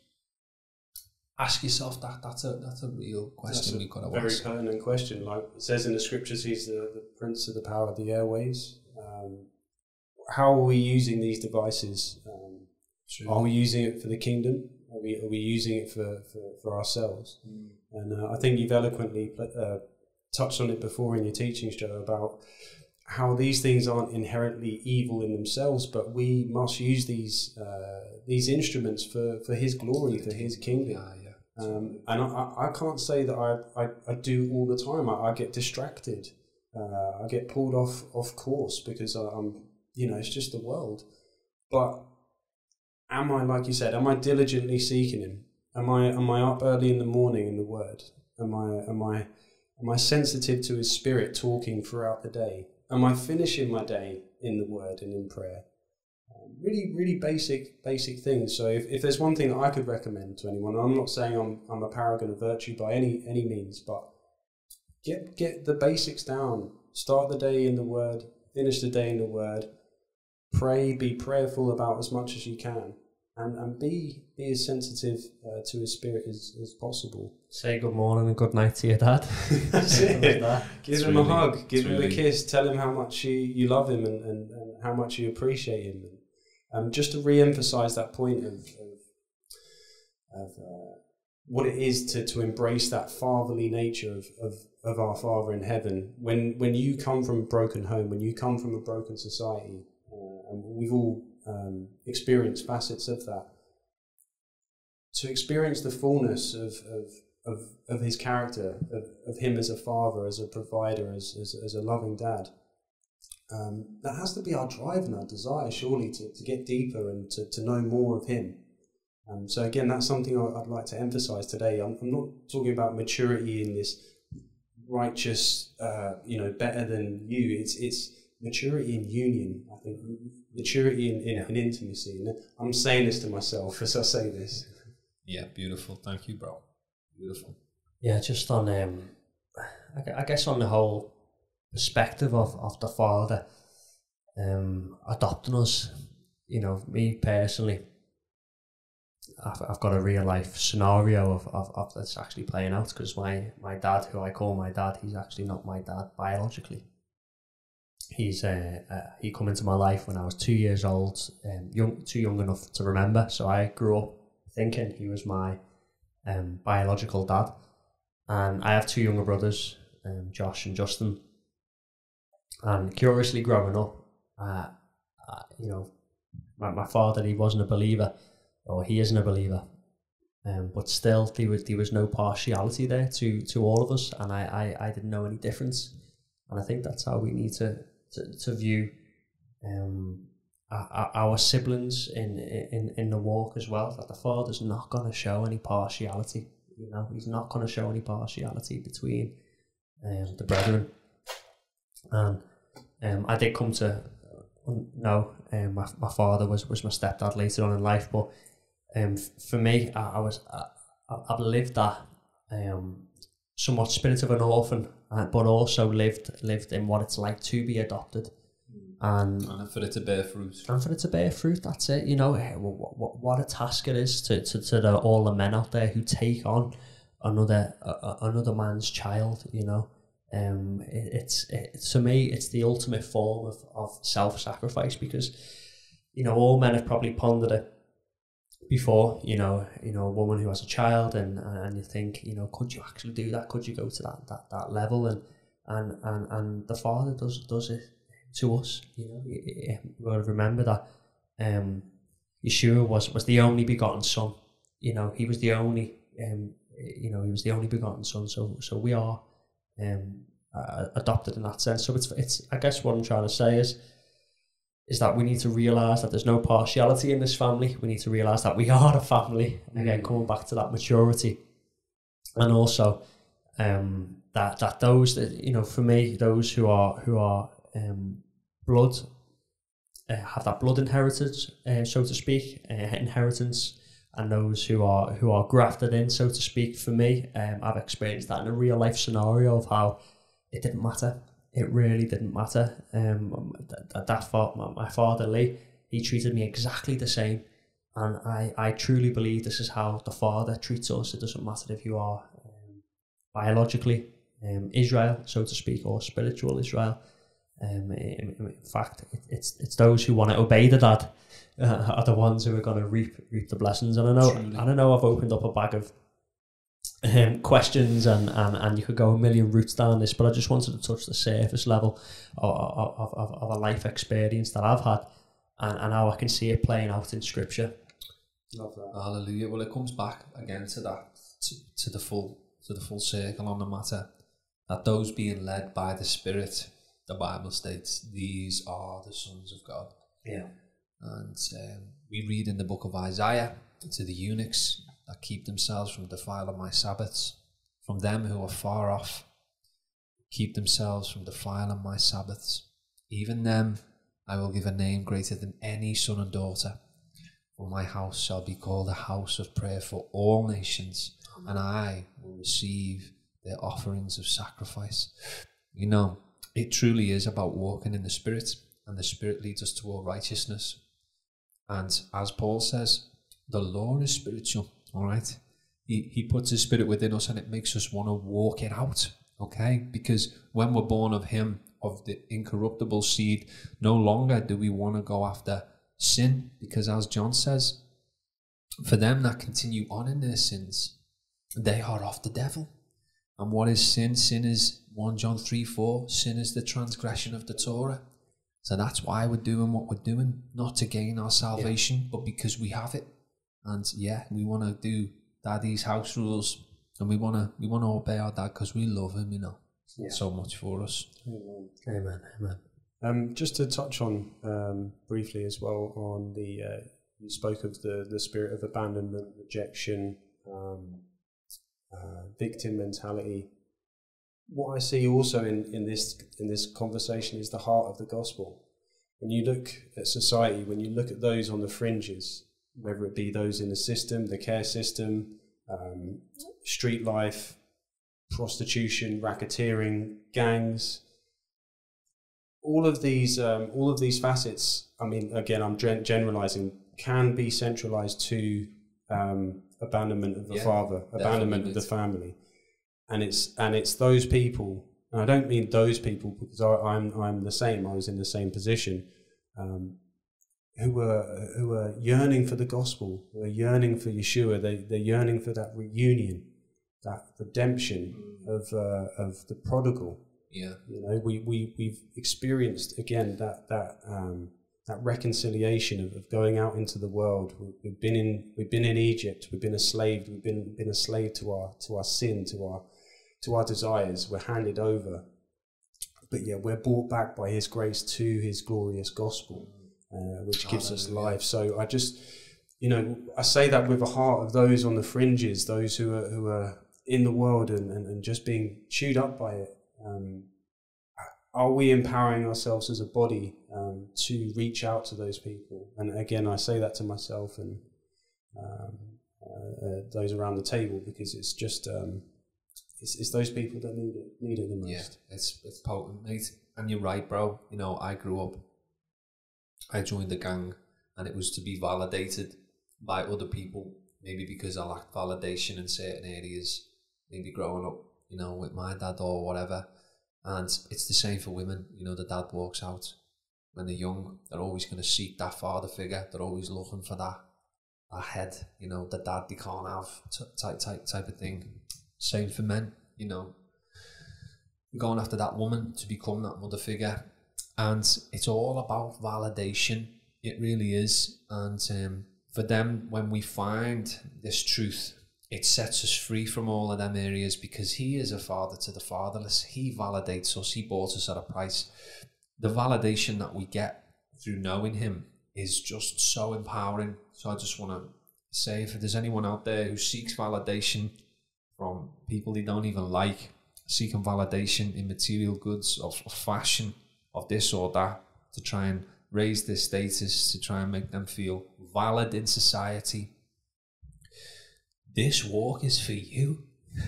[SPEAKER 2] ask yourself that. That's a that's a real question
[SPEAKER 1] that's a very ask. pertinent question. Like it says in the scriptures, he's the, the prince of the power of the airways. Um, how are we using these devices? Um, are we using it for the kingdom? Are we, are we using it for, for, for ourselves? Mm. And uh, I think you've eloquently uh, touched on it before in your teachings, Joe, about how these things aren't inherently evil in themselves, but we must use these uh, these instruments for, for His glory, for His kingdom. Um, and I, I can't say that I, I, I do all the time. I, I get distracted. Uh, I get pulled off off course because I, I'm, you know, it's just the world. But am I, like you said, am I diligently seeking Him? Am I am I up early in the morning in the Word? Am I am I am I sensitive to His Spirit talking throughout the day? Am I finishing my day in the Word and in prayer? Really, really basic, basic things. So if, if there's one thing that I could recommend to anyone, I'm not saying I'm, I'm a paragon of virtue by any, any means, but get, get the basics down. Start the day in the Word, finish the day in the Word. Pray, be prayerful about as much as you can. and, and be be as sensitive uh, to his spirit as, as possible.
[SPEAKER 3] Say good morning and good night to your dad.
[SPEAKER 1] That's it.
[SPEAKER 3] that.
[SPEAKER 1] Give
[SPEAKER 2] It's
[SPEAKER 1] him
[SPEAKER 2] really-
[SPEAKER 1] a hug, give him a kiss, tell him how much you, you love him and, and, and how much you appreciate him. Um, just to re emphasize that point of, of, of uh, what it is to, to embrace that fatherly nature of, of, of our Father in heaven. When, when you come from a broken home, when you come from a broken society, uh, and we've all um, experienced facets of that, to experience the fullness of, of, of, of his character, of, of him as a father, as a provider, as, as, as a loving dad. Um, that has to be our drive and our desire, surely, to, to get deeper and to, to know more of him. Um, so, again, that's something I- I'd like to emphasize today. I'm, I'm not talking about maturity in this righteous, uh, you know, better than you. It's, it's maturity in union, I think, maturity in, in, in intimacy. And I'm saying this to myself as I say this.
[SPEAKER 2] Yeah, beautiful. Thank you, bro. Beautiful.
[SPEAKER 3] Yeah, just on um, I guess on the whole perspective of, of the father um adopting us. You know, me personally, I've, I've got a real life scenario of, of, of that's actually playing out because my my dad, who I call my dad, he's actually not my dad biologically. He's uh, uh he come into my life when I was two years old, um, young too young enough to remember. So I grew up thinking he was my um, biological dad. And I have two younger brothers, um, Josh and Justin. And curiously, growing up, uh, uh, you know, my, my father, he wasn't a believer, or he isn't a believer. Um, but still, there was, there was no partiality there to, to all of us, and I, I, I didn't know any difference. And I think that's how we need to, to, to view um, our, our- siblings in, in, in the walk as well, that the father's not going to show any partiality. You know, he's not going to show any partiality between um, the brethren. And um, I did come to uh, know um, my, my father was, was my stepdad later on in life, but um, f- for me, I, I was I, I've lived that um, somewhat spirit of an orphan, uh, but also lived lived in what it's like to be adopted, and
[SPEAKER 2] And for it to bear fruit.
[SPEAKER 3] and for it to bear fruit, that's it. You know, eh, what, what, what a task it is to, to, to the, all the men out there who take on another uh, uh, another man's child. You know, um, it, it's it, to me, it's the ultimate form of, of self sacrifice because, you know, all men have probably pondered it before. You know, you know, a woman who has a child, and and you think, you know, could you actually do that? Could you go to that that, that level? And and and and the father does does it to us. You know, Y- y- we've got to remember that um, Yeshua was was the only begotten son. You know, he was the only. Um, you know, he was the only begotten son. So so we are um, uh, adopted in that sense. So it's it's. I guess what I'm trying to say is. Is that we need to realise that there's no partiality in this family. We need to realise that we are a family. Again,
[SPEAKER 1] Mm.
[SPEAKER 3] coming back to that maturity, and also um, that that those that you know, for me, those who are who are um, blood uh, have that blood inheritance, uh, so to speak, uh, inheritance, and those who are who are grafted in, so to speak. For me, um, I've experienced that in a real life scenario of how it didn't matter. It really didn't matter. Um, that that my, my father Lee, he treated me exactly the same, and I I truly believe this is how the Father treats us. It doesn't matter if you are um, biologically um, Israel, so to speak, or spiritual Israel. Um, in, in in fact, it, it's it's those who want to obey the dad uh, are the ones who are going to reap reap the blessings. And I know,
[SPEAKER 2] Truly.
[SPEAKER 3] I know, I've opened up a bag of um, questions, and, and and you could go a million routes down this, but I just wanted to touch the surface level of of, of, of a life experience that I've had, and, and how I can see it playing out in Scripture.
[SPEAKER 1] Love that.
[SPEAKER 2] Hallelujah. Well, it comes back again to that, to, to the full, to the full circle on the matter. That those being led by the Spirit, the Bible states, these are the sons of God.
[SPEAKER 3] Yeah.
[SPEAKER 2] And um, we read in the book of Isaiah to the eunuchs that keep themselves from defiling my Sabbaths, from them who are far off, keep themselves from defiling my Sabbaths. Even them I will give a name greater than any son and daughter. For my house shall be called a house of prayer for all nations, and I will receive their offerings of sacrifice. You know, it truly is about walking in the Spirit, and the Spirit leads us to all righteousness. And as Paul says, The law is spiritual, all right? He, he puts his spirit within us and it makes us want to walk it out, okay? Because when we're born of him, of the incorruptible seed, no longer do we want to go after sin, because as John says, for them that continue on in their sins, they are of the devil. And what is sin? Sin is 1 John 3 4. Sin is the transgression of the Torah. So that's why we're doing what we're doing, not to gain our salvation, but because we have it. And yeah, we want to do daddy's house rules and we want to we want to obey our dad because we love him, you know.
[SPEAKER 3] Yeah.
[SPEAKER 2] So much for us.
[SPEAKER 3] Amen. Amen.
[SPEAKER 1] Um, just to touch on um, briefly as well on the uh, you spoke of the the spirit of abandonment, rejection, um, uh, victim mentality. What I see also in, in this in this conversation is the heart of the gospel. When you look at society, when you look at those on the fringes, whether it be those in the system, the care system, um, street life, prostitution, racketeering, gangs, all of these um, all of these facets. I mean, again, I'm gen- generalizing. Can be centralized to um, abandonment of the
[SPEAKER 2] Yeah,
[SPEAKER 1] father, abandonment of the family, and it's and it's those people. And I don't mean those people because I, I'm I'm the same. I was in the same position. Um, who were who were yearning for the gospel, who were yearning for Yeshua. They they're yearning for that reunion, that redemption of uh, of the prodigal.
[SPEAKER 2] Yeah.
[SPEAKER 1] You know, we, we, we've experienced again that that um, that reconciliation of, of going out into the world. We, we've been in we've been in Egypt. We've been enslaved. We've been been a slave to our to our sin, to our to our desires. We're handed over, but yeah, we're brought back by His grace to His glorious gospel, uh, which gives us life. So I just, you know, I say that with the heart of those on the fringes, those who are who are in the world and, and, and just being chewed up by it. Um, are we empowering ourselves as a body um, to reach out to those people? And again, I say that to myself and um, uh, uh, those around the table because it's just um, it's, it's those people that need it need it the most.
[SPEAKER 2] Yeah, it's it's potent, mate. And you're right, bro. You know, I grew up. I joined the gang, and it was to be validated by other people. Maybe because I lacked validation in certain areas. Maybe growing up, you know, with my dad or whatever. And it's the same for women. You know, the dad walks out when they're young. They're always going to seek that father figure. They're always looking for that that head. You know, the dad they can't have t- type type type of thing. Same for men. You know, going after that woman to become that mother figure. And it's all about validation. It really is. And um, for them, when we find this truth, it sets us free from all of them areas because He is a father to the fatherless. He validates us, He bought us at a price. The validation that we get through knowing Him is just so empowering. So I just want to say if there's anyone out there who seeks validation from people they don't even like, seeking validation in material goods of, fashion, of this or that, to try and raise their status, to try and make them feel valid in society. This walk is for you.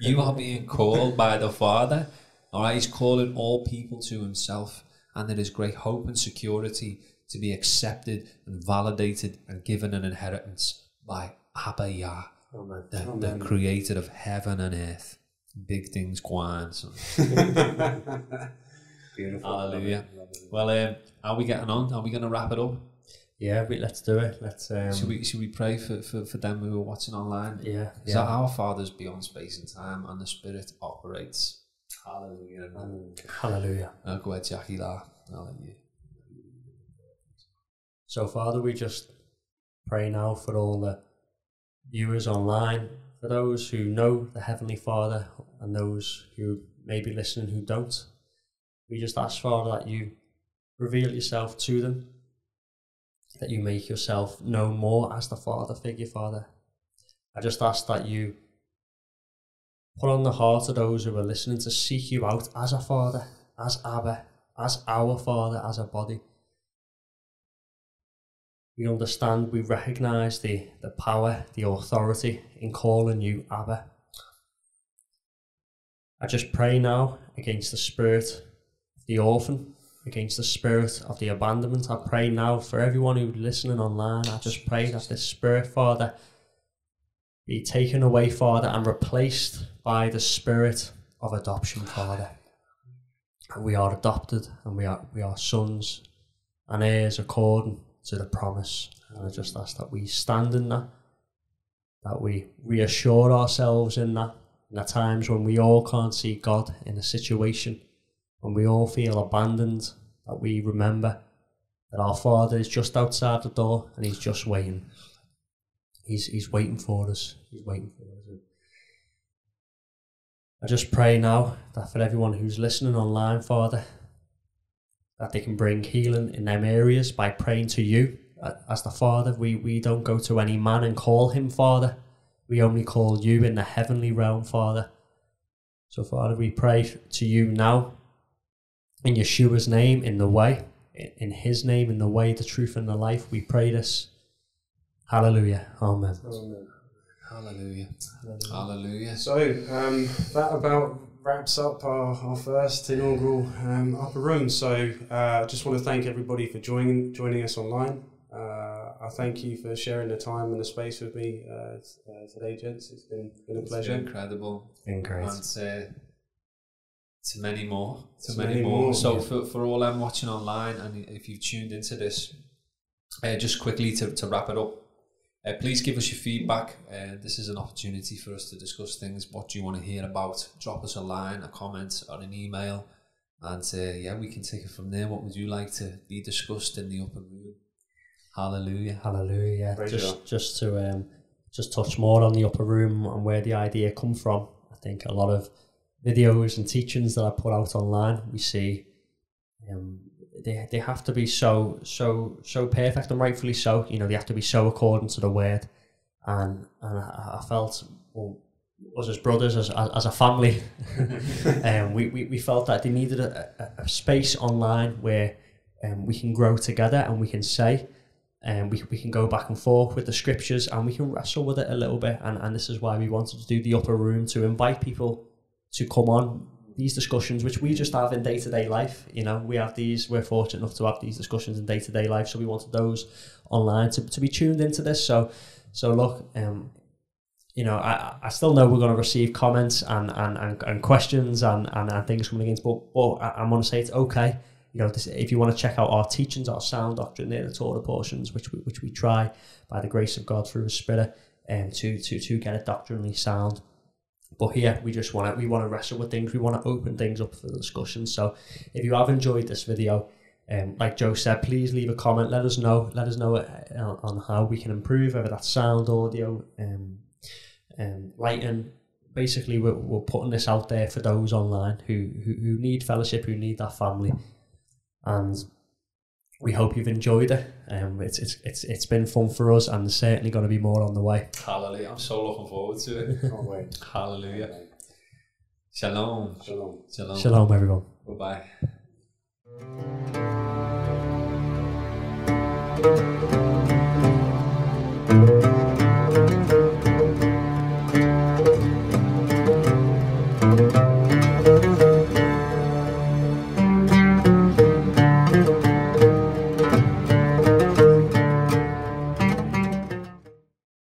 [SPEAKER 2] You are being called by the Father. All right, He's calling all people to Himself, and there is great hope and security to be accepted and validated and given an inheritance by Abba Yah,
[SPEAKER 3] Amen.
[SPEAKER 2] the, the creator of heaven and earth. Big things go on. son.
[SPEAKER 3] Beautiful.
[SPEAKER 2] Hallelujah. Well, um, are we getting on? Are we going to wrap it up?
[SPEAKER 3] Yeah, we, let's do it. Let's. Um,
[SPEAKER 2] should we should we pray for, for, for them who are watching online?
[SPEAKER 3] Yeah. Yeah.
[SPEAKER 2] that our Father's beyond space and time, and the Spirit operates. Hallelujah.
[SPEAKER 3] Hallelujah.
[SPEAKER 2] Uh, go ahead, Jackie. That. Hallelujah.
[SPEAKER 3] So, Father, we just pray now for all the viewers online, for those who know the Heavenly Father and those who may be listening who don't. We just ask, Father, that you reveal yourself to them, that you make yourself known more as the Father figure, Father. I just ask that you put on the heart of those who are listening to seek you out as a Father, as Abba, as our Father, as a body we understand, we recognize the, the power, the authority in calling you Abba. I just pray now against the spirit of the orphan, against the spirit of the abandonment. I pray now for everyone who's listening online. I just pray that this spirit, Father, be taken away, Father, and replaced by the spirit of adoption, Father. And we are adopted and we are we are sons and heirs according to the promise. And I just ask that we stand in that, that we reassure ourselves in that, in the times when we all can't see God in a situation, when we all feel abandoned, that we remember that our Father is just outside the door and He's just waiting. He's, he's waiting for us. He's waiting for us. I just pray now that for everyone who's listening online, Father, that they can bring healing in them areas by praying to you as the Father. We, we don't go to any man and call him Father. We only call you in the heavenly realm, Father. So, Father, we pray to you now in Yeshua's name, in the way, in his name, in the way, the truth, and the life. We pray this. Hallelujah. Amen.
[SPEAKER 1] Amen.
[SPEAKER 2] Hallelujah. Hallelujah.
[SPEAKER 1] So um, that about wraps up our, our first inaugural um, upper room. So uh, I just want to thank everybody for joining joining us online. Uh, I thank you for sharing the time and the space with me uh, uh today, gents. It's been, been a
[SPEAKER 2] It's
[SPEAKER 1] pleasure.
[SPEAKER 2] been incredible.
[SPEAKER 3] Been great.
[SPEAKER 2] And uh, to many more. To,
[SPEAKER 1] To
[SPEAKER 2] many,
[SPEAKER 1] many
[SPEAKER 2] more.
[SPEAKER 1] more,
[SPEAKER 2] So
[SPEAKER 1] yeah.
[SPEAKER 2] for, for all I'm watching online and if you've tuned into this, uh, just quickly to, to wrap it up, uh, please give us your feedback. Uh, this is an opportunity for us to discuss things. What do you want to hear about? Drop us a line, a comment, or an email. And uh, yeah, we can take it from there. What would you like to be discussed in the upper room? Hallelujah.
[SPEAKER 3] Hallelujah.
[SPEAKER 1] Praise
[SPEAKER 3] just
[SPEAKER 1] God.
[SPEAKER 3] just to um, just touch more on the upper room and where the idea come from. I think a lot of videos and teachings that I put out online, we see um, they they have to be so so so perfect and rightfully so. You know, they have to be so according to the word. And and I, I felt well, us as brothers, as as, a family, um, we, we we felt that they needed a, a, a space online where um, we can grow together and we can say and we, we can go back and forth with the scriptures and we can wrestle with it a little bit and, and this is why we wanted to do the upper room to invite people to come on these discussions which we just have in day-to-day life you know we have these we're fortunate enough to have these discussions in day-to-day life so we wanted those online to, to be tuned into this so so look um you know I, I still know we're going to receive comments and and, and, and questions and, and, and things coming against but, but I, I'm going to say it's okay you know, this, if you want to check out our teachings, our sound doctrine, the Torah portions, which we, which we try by the grace of God through His Spirit, and to to to get it doctrinally sound. But here we just want to we want to wrestle with things. We want to open things up for the discussion. So if you have enjoyed this video, um, like Joe said, please leave a comment. Let us know. Let us know uh, on how we can improve, whether that's sound, audio, um, um, lighting. Basically, we're, we're putting this out there for those online who, who who need fellowship, who need that family and we hope you've enjoyed it. Um, it's, it's it's it's been fun for us, and certainly going to be more on the way.
[SPEAKER 2] Hallelujah! I'm so looking forward to it.
[SPEAKER 1] Can't wait.
[SPEAKER 2] Hallelujah. Shalom.
[SPEAKER 1] Shalom.
[SPEAKER 2] Shalom.
[SPEAKER 3] Shalom, everyone.
[SPEAKER 2] Bye bye.